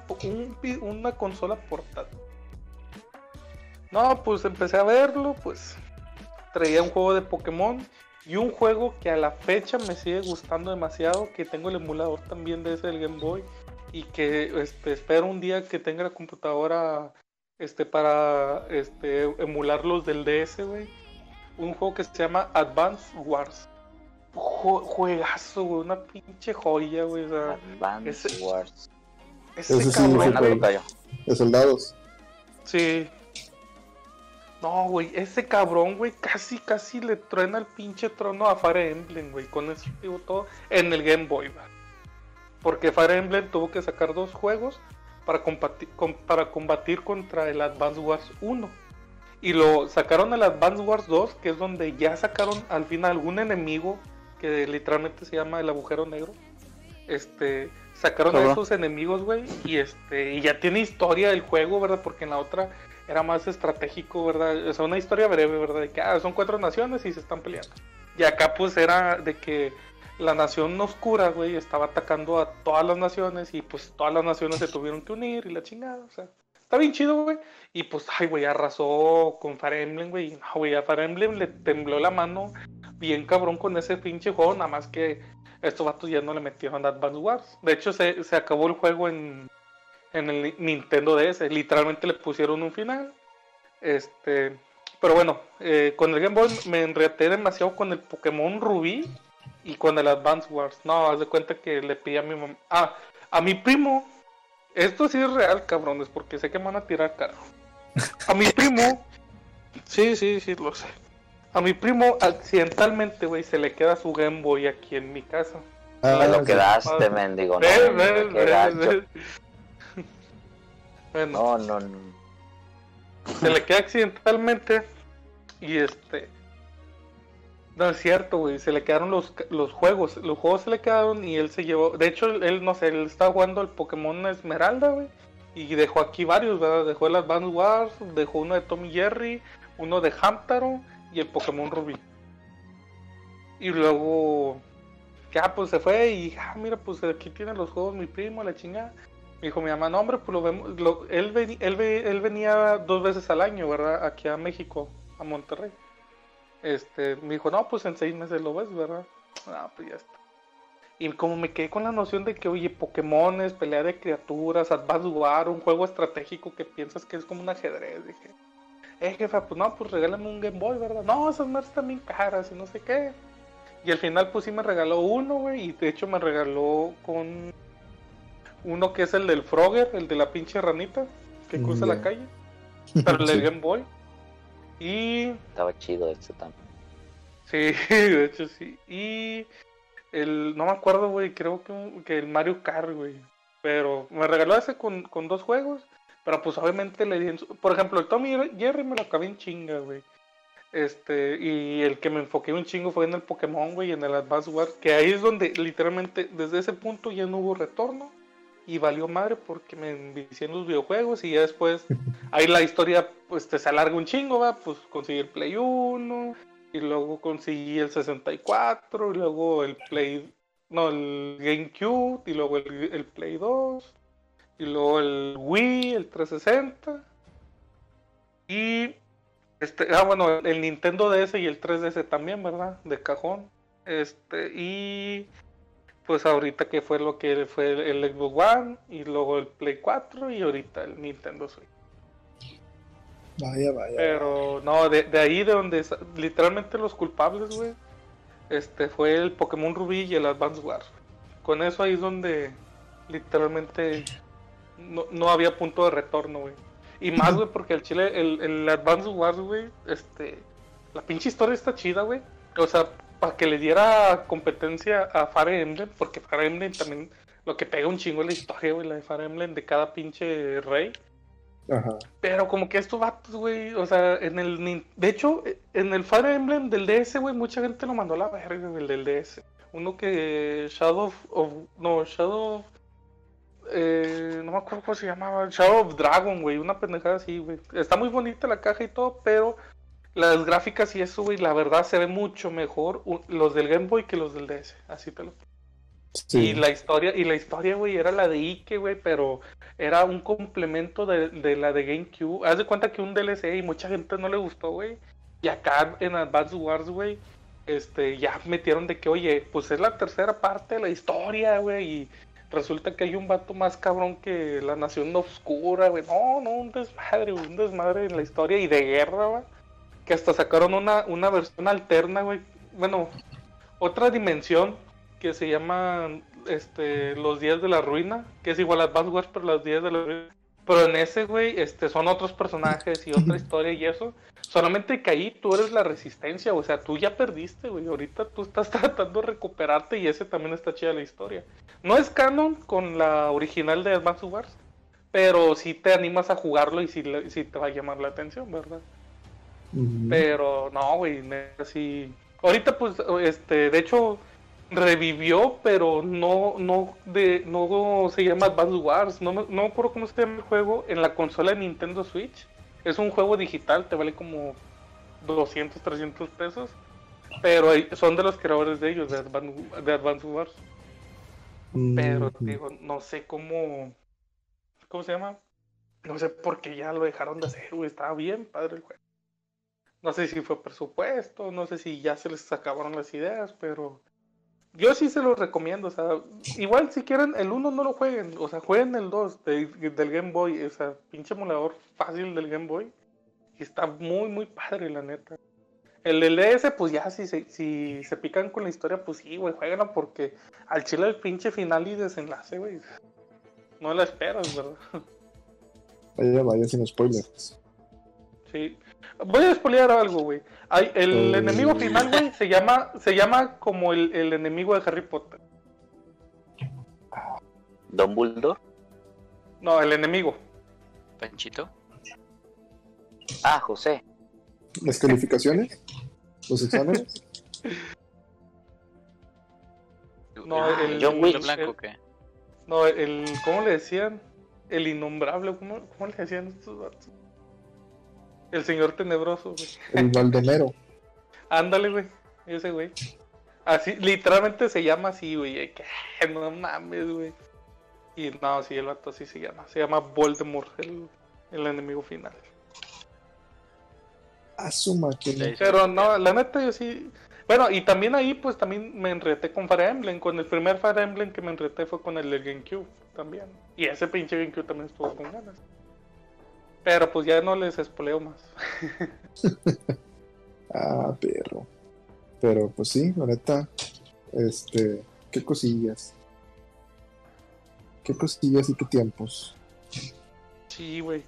una consola portátil. No, pues empecé a verlo, pues traía un juego de Pokémon y un juego que a la fecha me sigue gustando demasiado, que tengo el emulador también de ese del Game Boy y que este, espero un día que tenga la computadora este, para este, emular los del DS, güey. Un juego que se llama Advance Wars. Jue- juegazo, güey, una pinche joya, güey. O sea, Advance ese- Wars. ese cabrón. De soldados. Sí. No, güey, ese cabrón, güey, casi, casi le truena el pinche trono a Fire Emblem, güey. Con eso digo todo en el Game Boy, güey. Porque Fire Emblem tuvo que sacar dos juegos para, combati- com- para combatir contra el Advance Wars 1. Y lo sacaron el Advance Wars 2, que es donde ya sacaron al final algún enemigo que literalmente se llama el agujero negro. Este, sacaron a esos enemigos, güey, y este, y ya tiene historia el juego, ¿verdad? Porque en la otra era más estratégico, ¿verdad? O sea, una historia breve, ¿verdad? De que ah, son cuatro naciones y se están peleando. Y acá pues era de que la nación oscura, güey, estaba atacando a todas las naciones y pues todas las naciones se tuvieron que unir y la chingada, o sea, está bien chido, güey. Y pues, ay, güey, arrasó con Fire Emblem, güey. No, güey, a Fire Emblem le tembló la mano bien cabrón con ese pinche juego, nada más que estos vatos ya no le metieron Advance Wars. De hecho, se, se acabó el juego en, en el Nintendo DS. Literalmente le pusieron un final. Este, pero bueno, eh, con el Game Boy me enreté demasiado con el Pokémon Rubí y con el Advance Wars. No, haz de cuenta que le pedí a mi mamá. Ah, a mi primo. Esto sí es real, cabrones, porque sé que me van a tirar caro. A mi primo. [laughs] Sí, sí, sí, lo sé. A mi primo, accidentalmente, güey, se le queda su Game Boy aquí en mi casa. Ah, Me lo quedaste, mendigo. No, ¿Ves, hombre, ves, qué ves, [laughs] gacho. ves? Bueno, No, no, no. se le queda accidentalmente y este no es cierto güey se le quedaron los, los juegos los juegos se le quedaron y él se llevó de hecho él no sé él estaba jugando el Pokémon Esmeralda güey y dejó aquí varios verdad dejó el Advance Wars dejó uno de Tommy Jerry uno de Hamtaro y el Pokémon Rubí y luego ya pues se fue y ah mira pues aquí tienen los juegos mi primo la chingada me dijo mi mamá, no hombre, pues lo vemos, lo- él, veni- él, él venía dos veces al año, ¿verdad? Aquí a México, a Monterrey. Este, me dijo, no, pues en seis meses lo ves, ¿verdad? Ah, pues ya está. Y como me quedé con la noción de que, oye, Pokémones, pelea de criaturas, Advance War, un juego estratégico que piensas que es como un ajedrez, dije, eh, jefa, pues no, pues regálame un Game Boy, ¿verdad? No, esas madres están bien caras y no sé qué. Y al final, pues sí me regaló uno, güey, y de hecho me regaló con uno que es el del Frogger, el de la pinche ranita que cruza la calle, pero el del [laughs] Sí. Game Boy. Y Estaba chido este también. sí, [laughs] de hecho sí. Y el, no me acuerdo, güey, creo que, que el Mario Kart, güey. Pero me regaló ese con, con dos juegos. Pero pues obviamente le di en su- Por ejemplo, el Tommy Jerry me lo acabé en chinga, güey. Este, y el que me enfoqué un chingo fue en el Pokémon, güey, en el Advance War. Que ahí es donde literalmente, desde ese punto ya no hubo retorno. Y valió madre porque me envicié en los videojuegos. Y ya después, ahí la historia, pues te se alarga un chingo, va. Pues conseguí el Play 1. Y luego conseguí el 64. Y luego el Play. No, el GameCube. Y luego el, el Play 2. Y luego el Wii, el 360. Y. Este, ah, bueno, el Nintendo DS y el 3DS también, ¿verdad? De cajón. Este, y. Pues ahorita que fue lo que fue el, Xbox One. Y luego el Play 4. Y ahorita el Nintendo Switch. Vaya, vaya. Pero no, de, de ahí de donde literalmente los culpables, güey, este fue el Pokémon Rubí y el Advance Wars. Con eso ahí es donde literalmente no, no había punto de retorno, güey. Y más, [laughs] güey, porque el Chile, el, el Advance Wars, güey, este, la pinche historia está chida, güey. O sea, para que le diera competencia a Fire Emblem, porque Fire Emblem también lo que pega un chingo es la historia, güey, la de Fire Emblem de cada pinche rey. Ajá. Pero como que estos vatos, güey, o sea, en el... De hecho, en el Fire Emblem del DS, güey, mucha gente lo mandó a la verga, güey, el del DS. Uno que Shadow of... No, Shadow... of- eh, no me acuerdo cómo se llamaba. Shadow of Dragon, güey, una pendejada así, güey. Está muy bonita la caja y todo, pero las gráficas y eso, güey, la verdad se ve mucho mejor los del Game Boy que los del DS. Así te lo Sí. y la historia, y la historia, güey, era la de Ike, güey, pero era un complemento de, de la de GameCube. Haz de cuenta que un DLC y mucha gente no le gustó, güey. Y acá en Advance Wars, güey, este, ya metieron de que, oye, pues es la tercera parte de la historia, güey, y resulta que hay un vato más cabrón que la Nación Oscura, güey. No, no, un desmadre, un desmadre en la historia y de guerra, güey. Que hasta sacaron una, una versión alterna, güey. Bueno, otra dimensión que se llama este, Los Días de la Ruina, que es igual a Advance Wars, pero los Días de la Ruina. Pero en ese, güey, este, son otros personajes y otra historia y eso. Solamente que ahí tú eres la resistencia, o sea, tú ya perdiste, güey. Ahorita tú estás [laughs] tratando de recuperarte y ese también está chida la historia. No es canon con la original de Advance Wars, pero sí te animas a jugarlo y sí, sí te va a llamar la atención, ¿verdad? Pero no, güey, sí. Ahorita, pues, este, de hecho, revivió, pero no, no, de, no se llama Advance Wars. No, me- no me acuerdo cómo se llama el juego en la consola de Nintendo Switch. Es un juego digital, te vale como 200, 300 pesos. Pero son de los creadores de ellos, de Advance, de Advance Wars. Pero, digo, no sé cómo. ¿Cómo se llama? No sé por qué ya lo dejaron de hacer, güey. Estaba bien padre el juego. No sé si fue presupuesto, no sé si ya se les acabaron las ideas, pero Yo sí se los recomiendo, o sea, igual si quieren el 1 no lo jueguen, o sea, jueguen el 2 de- del Game Boy, o sea, pinche emulador fácil del Game Boy. Y está muy, muy padre, la neta. El del DS, pues ya, si se, si se pican con la historia, pues sí, güey, jueguenlo porque al chile el pinche final y desenlace, güey. No la esperas, ¿verdad? Vaya, vaya, sin spoilers. Sí. Voy a spoilear algo, güey. El enemigo final, güey, se llama, se llama como el, el enemigo de Harry Potter. Don Bulldor. No, el enemigo. Panchito. Ah, José. ¿Las calificaciones? ¿Los exámenes? [laughs] No, el- John Wick. No, el. ¿Cómo le decían? El innombrable. ¿Cómo, cómo le decían estos vatos? El señor tenebroso, güey. El Baldomero. [laughs] Ándale, güey. Ese güey. Así, literalmente se llama así, güey. que, No mames, güey. Y no, sí, el vato así se llama. Se llama Voldemort, el, el enemigo final. A su máquina. Sí. Pero no, la neta yo sí. Bueno, y también ahí pues también me enreté con Fire Emblem. Con el primer Fire Emblem que me enreté fue con el del GameCube también. Y ese pinche GameCube también estuvo con ganas. Pero pues ya no les espoleo más. [laughs] Ah, perro. Pero pues sí, la neta. Este. Qué cosillas. Qué cosillas y qué tiempos. Sí, güey.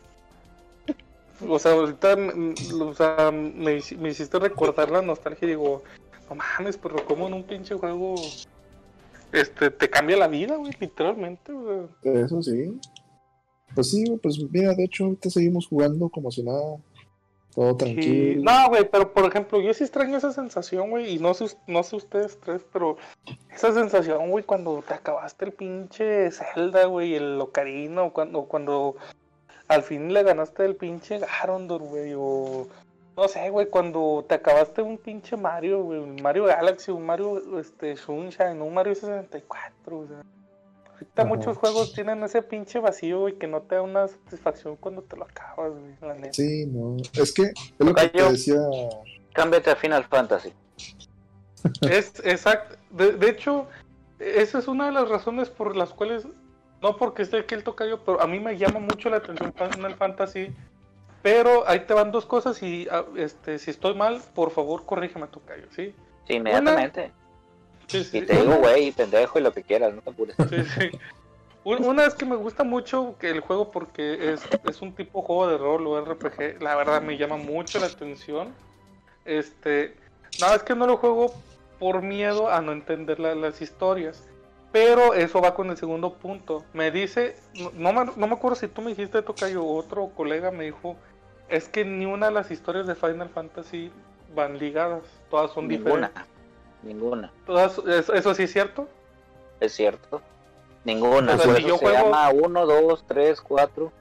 O sea, ahorita mm, o sea, me, me hiciste recordar la nostalgia y digo, no mames, pero como en un pinche juego este te cambia la vida, güey, literalmente, güey. Eso sí. Pues sí, pues mira, de hecho, ahorita seguimos jugando como si nada. Todo Sí, tranquilo. no, güey, pero por ejemplo, yo sí extraño esa sensación, güey, y no sé, no sé ustedes tres, pero esa sensación, güey, cuando te acabaste el pinche Zelda, güey, el Ocarina, o cuando, cuando al fin le ganaste el pinche Garondor, güey, o no sé, güey, cuando te acabaste un pinche Mario, güey, un Mario Galaxy, un Mario este, Sunshine, un Mario 64, o sea. Ahorita Ajá. muchos juegos tienen ese pinche vacío, güey, que no te da una satisfacción cuando te lo acabas, güey, la neta. Sí, no. Es que es lo que te decía. Cámbiate a Final Fantasy. Es exacto. De, de hecho, esa es una de las razones por las cuales, no porque esté aquí el tocayo, pero a mí me llama mucho la atención Final Fantasy. Pero ahí te van dos cosas y ah, este, si estoy mal, por favor corrígeme tocayo, ¿sí? Sí, inmediatamente. Sí, sí. Y te digo, güey, pendejo y lo que quieras, no te apures. Sí, sí. Un- Una es que me gusta mucho el juego porque es, es un tipo juego de rol o RPG. La verdad me llama mucho la atención. Este, nada es que no lo juego por miedo a no entender la- las historias. Pero eso va con el segundo punto. Me dice, no, no me, no me acuerdo si tú me dijiste, Tocayo, otro colega me dijo, es que ni una de las historias de Final Fantasy van ligadas. Todas son Ninguna. diferentes. Ninguna. Eso, eso sí es cierto. Es cierto. Ninguna. O sea, si eso yo se juego- llama 1, 2, 3, 4.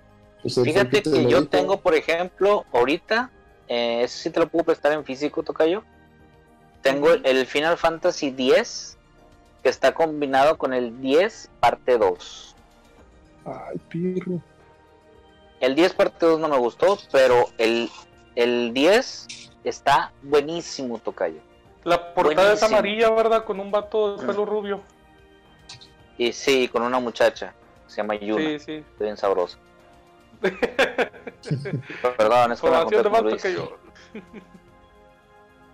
pues, el Fíjate que yo tengo, por ejemplo, ahorita, eh, ese sí te lo puedo prestar en físico, Tocayo. Tengo el, el Final Fantasy 10, que está combinado con el 10 parte 2. Ay, pirro. El 10 parte 2 no me gustó, pero el, el 10 está buenísimo, Tocayo. La portada es Buenísimo. amarilla, ¿verdad? Con un vato de Mm. pelo rubio. Y sí, con una muchacha, se llama Yuna, Sí, sí. está bien sabrosa. [laughs] Perdón, es que me junté con Luis. que yo.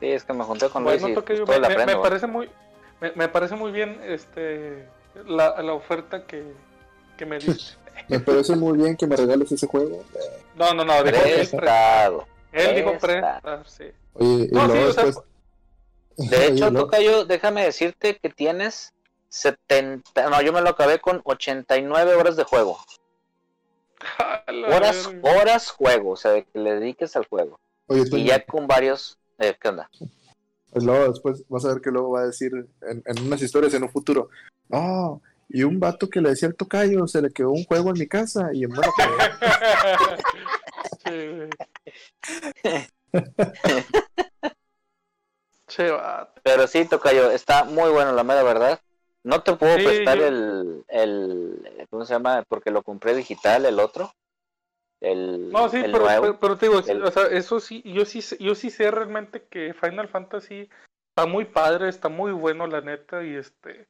Sí, es que me junté con Luis y yo. todo Me, le me- me parece muy, me, me parece muy bien este la, la oferta que, que me diste. [laughs] Me parece muy bien que me regales ese juego. No, no, no, dijo él, Prestado. él dijo presta. prestar, sí. Oye, y No, sí, luego o sea, después. De [laughs] hecho, Tocayo, déjame decirte que tienes 70, no, yo me lo acabé con 89 horas de juego. Horas, horas juego, o sea, de que le dediques al juego. Oye, Y ya con varios, eh, ¿qué onda? pues luego después vas a ver que luego va a decir en, en unas historias en un futuro. No, y un vato que le decía al tocayo, se le quedó un juego en mi casa y en buena [laughs] fe. [laughs] Sí. Pero sí, Tocayo, está muy bueno, la mera verdad. No te puedo Sí, prestar yo- el, el, ¿cómo se llama? Porque lo compré digital, el otro. El, No, sí, el pero, nuevo. pero, pero te digo, El- o sea, eso sí, yo sí, sé- yo sí sé realmente que Final Fantasy está muy padre, está muy bueno la neta y este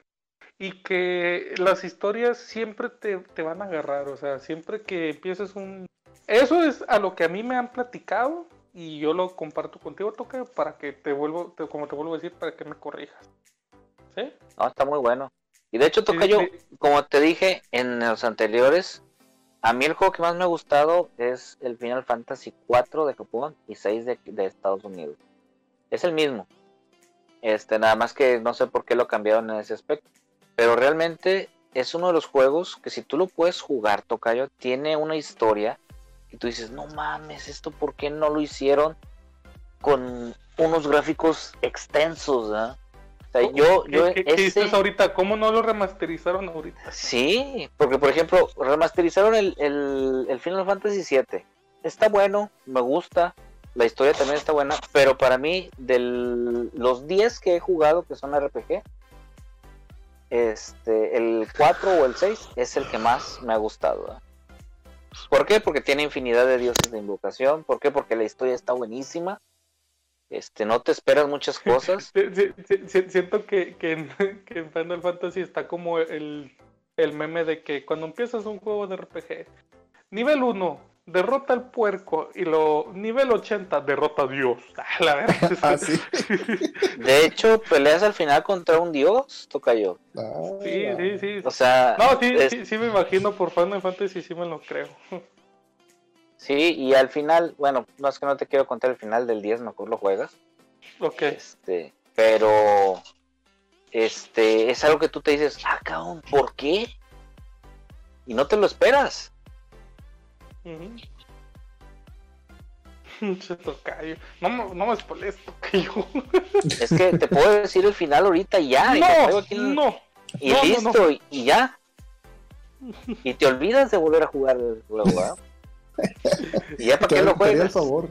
y que las historias siempre te, te van a agarrar, o sea, siempre que empieces un eso es a lo que a mí me han platicado y yo lo comparto contigo, Toca, para que te vuelvo, te- como te vuelvo a decir, para que me corrijas. ¿Sí? No, está muy bueno. Y de hecho, toca yo, sí. como te dije en los anteriores, a mí el juego que más me ha gustado es el Final Fantasy 4 de Japón y 6 de, de Estados Unidos. Es el mismo. Este, nada más que no sé por qué lo cambiaron en ese aspecto. Pero realmente es uno de los juegos que si tú lo puedes jugar, Tocayo, tiene una historia y tú dices, no mames, esto por qué no lo hicieron con unos gráficos extensos, ¿ah? O sea, yo, yo ¿Qué, qué- qué ese- dices ahorita? ¿Cómo no lo remasterizaron ahorita? Sí, porque por ejemplo, remasterizaron el, el, el Final Fantasy VII. Está bueno, me gusta, la historia también está buena, pero para mí, de los 10 que he jugado que son RPG, este, el 4 o el 6 es el que más me ha gustado. ¿verdad? ¿Por qué? Porque tiene infinidad de dioses de invocación. ¿Por qué? Porque la historia está buenísima. Este, no te esperas muchas [laughs] cosas. Siento que, que, en, [laughs] que en Final Fantasy está como el, el meme de que cuando empiezas un juego de RPG, nivel 1, derrota al puerco, y lo nivel 80, derrota a Dios. [laughs] Ah, la verdad. Ah, sí. [laughs] De hecho, peleas al final contra un dios, toca yo. Ah, sí, sí, sí. O sea, No, sí, es- sí, sí me imagino por Final Fantasy, sí me lo creo. [laughs] Sí, y al final, bueno, no es que no te quiero contar el final del 10, mejor lo juegas. Ok. Este, pero este es algo que tú te dices, ah, cabrón, ¿por qué? Y no te lo esperas. [laughs] Tocayo. No, me- no me spoilees, tocayo. Es que te puedo decir el final ahorita y ya. y No, y no, no, listo, Y, ya. [laughs] Y te olvidas de volver a jugar el juego, ¿verdad? Y ya para qué lo te haría el juegas. favor.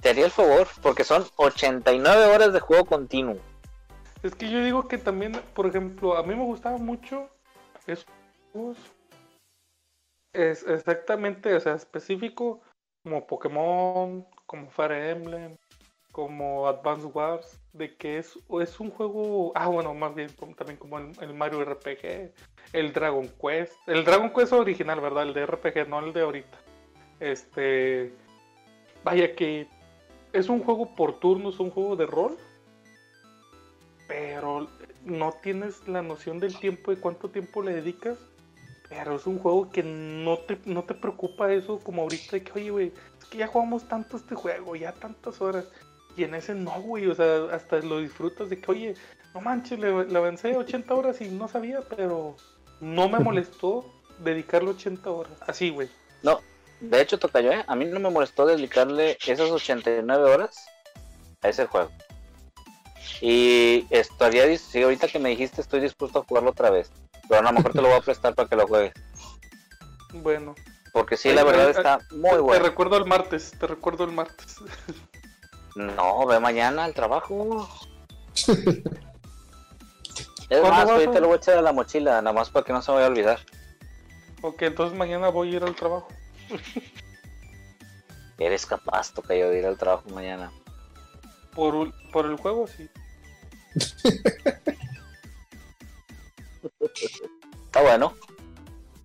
Te haría el favor, porque son 89 horas de juego continuo. Es que yo digo que también, por ejemplo, a mí me gustaba mucho esos. Es exactamente, o sea, específico como Pokémon, como Fire Emblem, como Advance Wars, de que es, es un juego, ah bueno, más bien también como el, el Mario RPG, el Dragon Quest, el Dragon Quest original, ¿verdad? El de RPG, no el de ahorita. Este, vaya que es un juego por turnos, un juego de rol, pero no tienes la noción del tiempo y cuánto tiempo le dedicas. Pero es un juego que no te, no te preocupa eso como ahorita de que, oye, güey, es que ya jugamos tanto este juego, ya tantas horas. Y en ese no, güey, o sea, hasta lo disfrutas de que, oye, no manches, le, le avancé 80 horas y no sabía, pero no me [laughs] molestó dedicarle 80 horas. Así, güey. No, de hecho, Tocayo, ¿eh? a mí no me molestó dedicarle esas 89 horas a ese juego. Y estaría, sí, ahorita que me dijiste, estoy dispuesto a jugarlo otra vez. Pero a lo mejor te lo voy a prestar para que lo juegues. Bueno, Porque sí, la verdad está muy te bueno. recuerdo el martes, te recuerdo el martes. No, ve mañana al trabajo. [laughs] Es ¿Cuándo más, a- ahorita lo voy a echar a la mochila, nada más para que no se me vaya a olvidar. ok, entonces mañana voy a ir al trabajo. [laughs] Eres capaz, Tocayo, de ir al trabajo mañana. Por, por el juego, sí. Está bueno.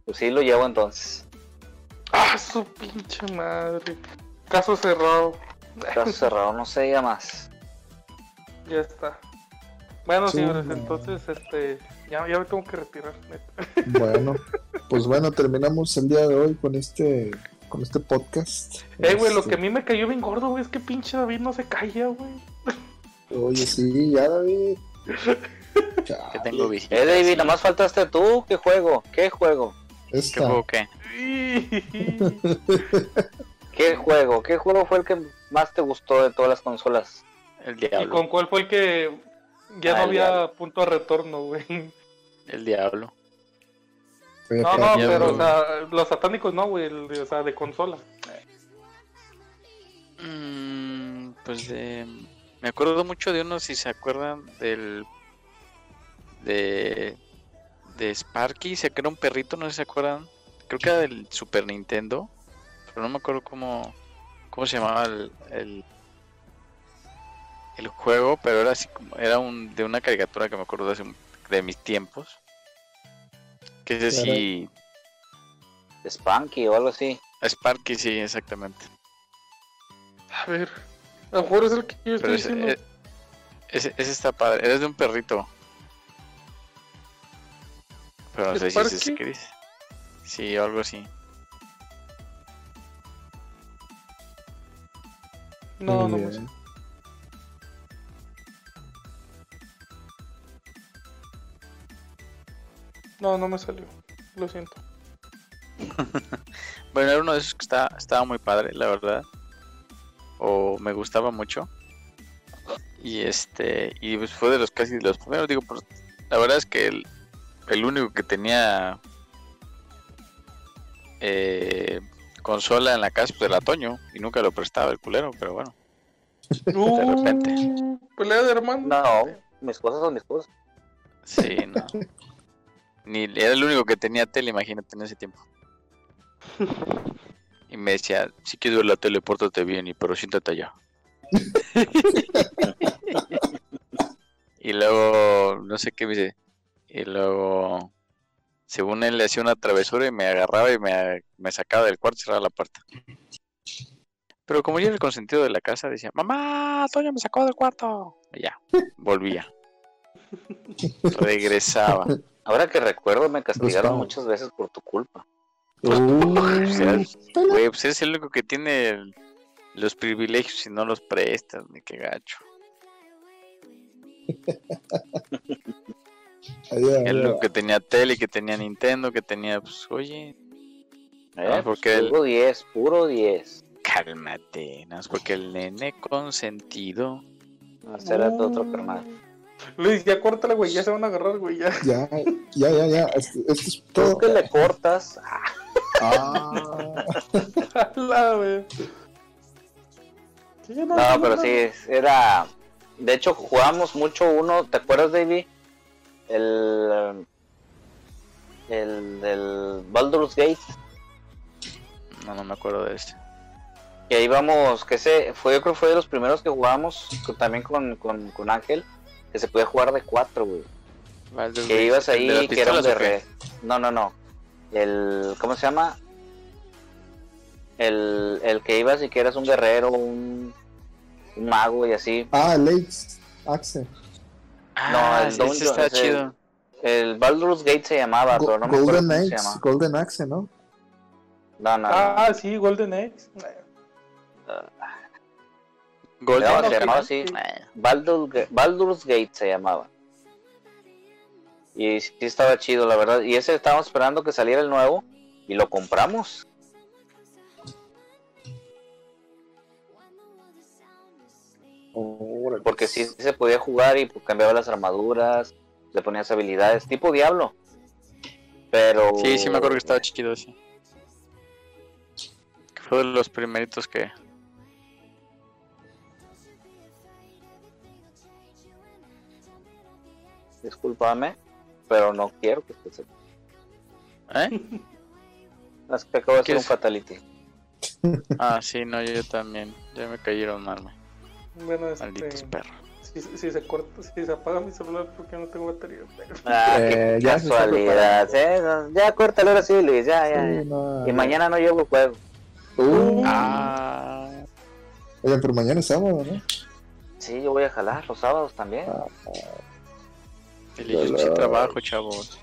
Pues sí, lo llevo entonces. ¡Ah, su pinche madre! Caso cerrado. Caso cerrado, no se diga más. Ya está. Bueno, Sí, señores, no. entonces, este, ya, ya me tengo que retirar. neta. Bueno, pues bueno, terminamos el día de hoy con este con este podcast. Eh, güey, lo Este, que a mí me cayó bien gordo, güey, es que pinche David no se calla, güey. Oye, sí, ya David. [laughs] Que tengo visita. Eh, David, nada más faltaste tú. ¿Qué juego? ¿Qué juego? ¿Qué esta. juego qué? [laughs] ¿Qué juego? ¿Qué juego fue el que más te gustó de todas las consolas? El ¿Y diablo. con cuál fue el que ya Ah, no había diablo. punto de retorno, güey? El diablo. No, no, pero, o sea, los satánicos no, güey, el de- o sea, de consola. Mm, pues de... Me acuerdo mucho de uno, si se acuerdan, del... De... De Sparky, se que era un perrito, no sé si se acuerdan. Creo que era del Super Nintendo. Pero no me acuerdo cómo... ¿Cómo se llamaba el... el... el juego, pero era así como, era un, de una caricatura que me acuerdo de, hace, de mis tiempos. Que es Claro. así, Spanky o algo así. Sparky, sí, exactamente. A ver. A lo mejor es el que yo estoy ese, diciendo. e- ese, ese está padre, es de un perrito. Pero no sé si es ese que dice. Sí, o algo así. no, Muy no No, no me salió. Lo siento. [laughs] Bueno, era uno de esos que está, estaba muy padre, la verdad. O me gustaba mucho. Y este, y pues fue de los casi de los primeros, digo, pues, la verdad es que el, el único que tenía eh, consola en la casa pues era Toño y nunca lo prestaba el culero, pero bueno. [laughs] repente. Uh, Pelea de hermanos. No, mis cosas son mis cosas. Sí, no. [laughs] Ni era el único que tenía tele, imagínate en ese tiempo. Y me decía, si quieres ver la tele, pórtate bien, y pero siéntate allá. [laughs] y luego, no sé qué me dice. Y luego, según él, le hacía una travesura y me agarraba y me, me sacaba del cuarto y cerraba la puerta. Pero como yo era el consentido de la casa, decía, mamá, Toño me sacó del cuarto. Y ya, volvía. [laughs] Regresaba. Ahora que recuerdo, me castigaron Gustavo. muchas veces por tu culpa. O sea, Uh, güey, pues es el único que tiene el- los privilegios y no los prestas, ni qué gacho. [laughs] El único que tenía tele, que tenía Nintendo, que tenía, pues, oye, ¿Eh? Ah, porque Puro 10, puro 10. cálmate, no es porque el nene consentido. Hacer a otro carnal. Luis, ya córtala, güey. Ya se van a agarrar, güey. Ya. Ya, ya, ya, ya. Esto, esto es Tú todo. que le cortas. Ah, [laughs] La, güey. Sí, No, pero sí, era. De hecho, jugamos mucho uno. ¿Te acuerdas, David? El. El del Baldur's Gate. No, no me acuerdo de este. Que íbamos, que ese fue, yo creo que fue de los primeros que jugamos con- también con, con, con Ángel. Que se podía jugar de cuatro, güey. Baldur's Que ibas ¿el de ahí, que era un guerrero. No, no, no. El. ¿Cómo se llama? El, el que ibas y que eras un guerrero, un, un mago y así. ah, Lakes, Axe. Ah, el sí, Dungeon, ese está ese- chido. El Baldur's Gate se llamaba, Go- pero no me acuerdo Golden se Axe. Golden Axe, ¿no? No, no, no. Ah, sí, Golden Eggs. Golden No, se llamaba así. Baldur, Baldur's Gate se llamaba. Y sí estaba chido, la verdad. Y ese estábamos esperando que saliera el nuevo y lo compramos. Porque sí se podía jugar y pues, cambiaba las armaduras, le ponías habilidades, tipo Diablo. Pero. Sí, sí me acuerdo que estaba chido ese. Que fue de los primeritos que... Discúlpame, pero no quiero que estés aquí. ¿Eh? Es que acabo de ¿Qué hacer un fatality. [laughs] Ah, sí, no, yo también. Ya me cayeron mal, me- Bueno, malditos este. perros. Si, si se corta, si se apaga mi celular porque no tengo batería. Ah, Eh, [laughs] qué casualidad. ¿eh? Ya córtalo ahora sí, Luis. Ya, ya, ya. Sí, no, Y mañana no llevo juego. Uh, Ah, Oye, pero mañana es sábado, ¿no? Sí, yo voy a jalar los sábados también. el yo sí trabajo, chavos.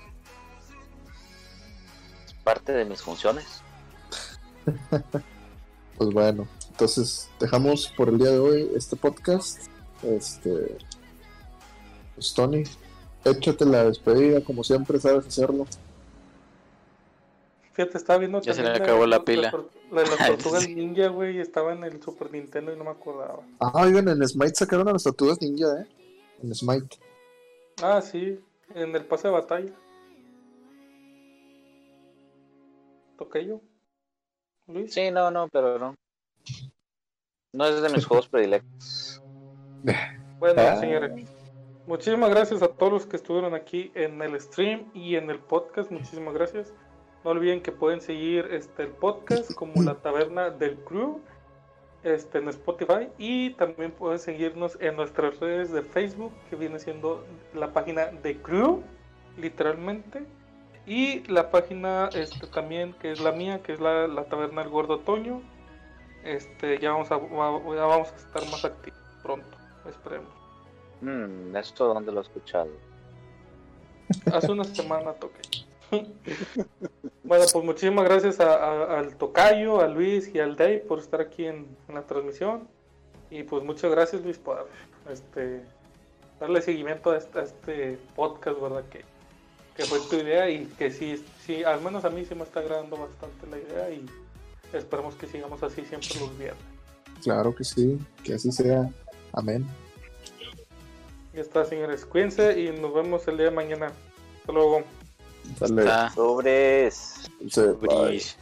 Es parte de mis funciones. [laughs] Pues bueno, entonces dejamos por el día de hoy este podcast. Este. Pues Tony, échate la despedida como siempre sabes hacerlo. Fíjate, estaba viendo. Ya se le acabó la de- pila. La de las [laughs] tortugas Sí. ninja, güey, estaba en el Super Nintendo y no me acordaba. Ah, oigan, en Smite sacaron a las tortugas ninja, ¿eh? En Smite. Ah, sí, en el pase de batalla. ¿Toqué yo? Luis. Sí, no, no, pero no. No es de mis [laughs] juegos predilectos. Bueno, Ah. señores, muchísimas gracias a todos los que estuvieron aquí en el stream y en el podcast. Muchísimas gracias. No olviden que pueden seguir este el podcast como la taberna del crew este, en Spotify y también pueden seguirnos en nuestras redes de Facebook, que viene siendo la página de Crew, literalmente, y la página este, también, que es la mía, que es la, la Taberna del Gordo Toño. Este, ya vamos a, ya vamos a estar más activos pronto, esperemos. Mm, ¿Esto dónde lo he escuchado? Hace una semana toqué. Bueno, pues muchísimas gracias a- a- al Tocayo, a Luis y al Dave por estar aquí en, en la transmisión. Y pues muchas gracias Luis por este, darle seguimiento a este, a este podcast, ¿verdad? Que, que fue tu idea y que sí, sí, al menos a mí sí me está agradando bastante la idea y esperemos que sigamos así siempre los viernes. Claro que sí, que así sea. Amén. Ya está, señores. Cuídense y nos vemos el día de mañana. Hasta luego. Dale. Sobres. Bris.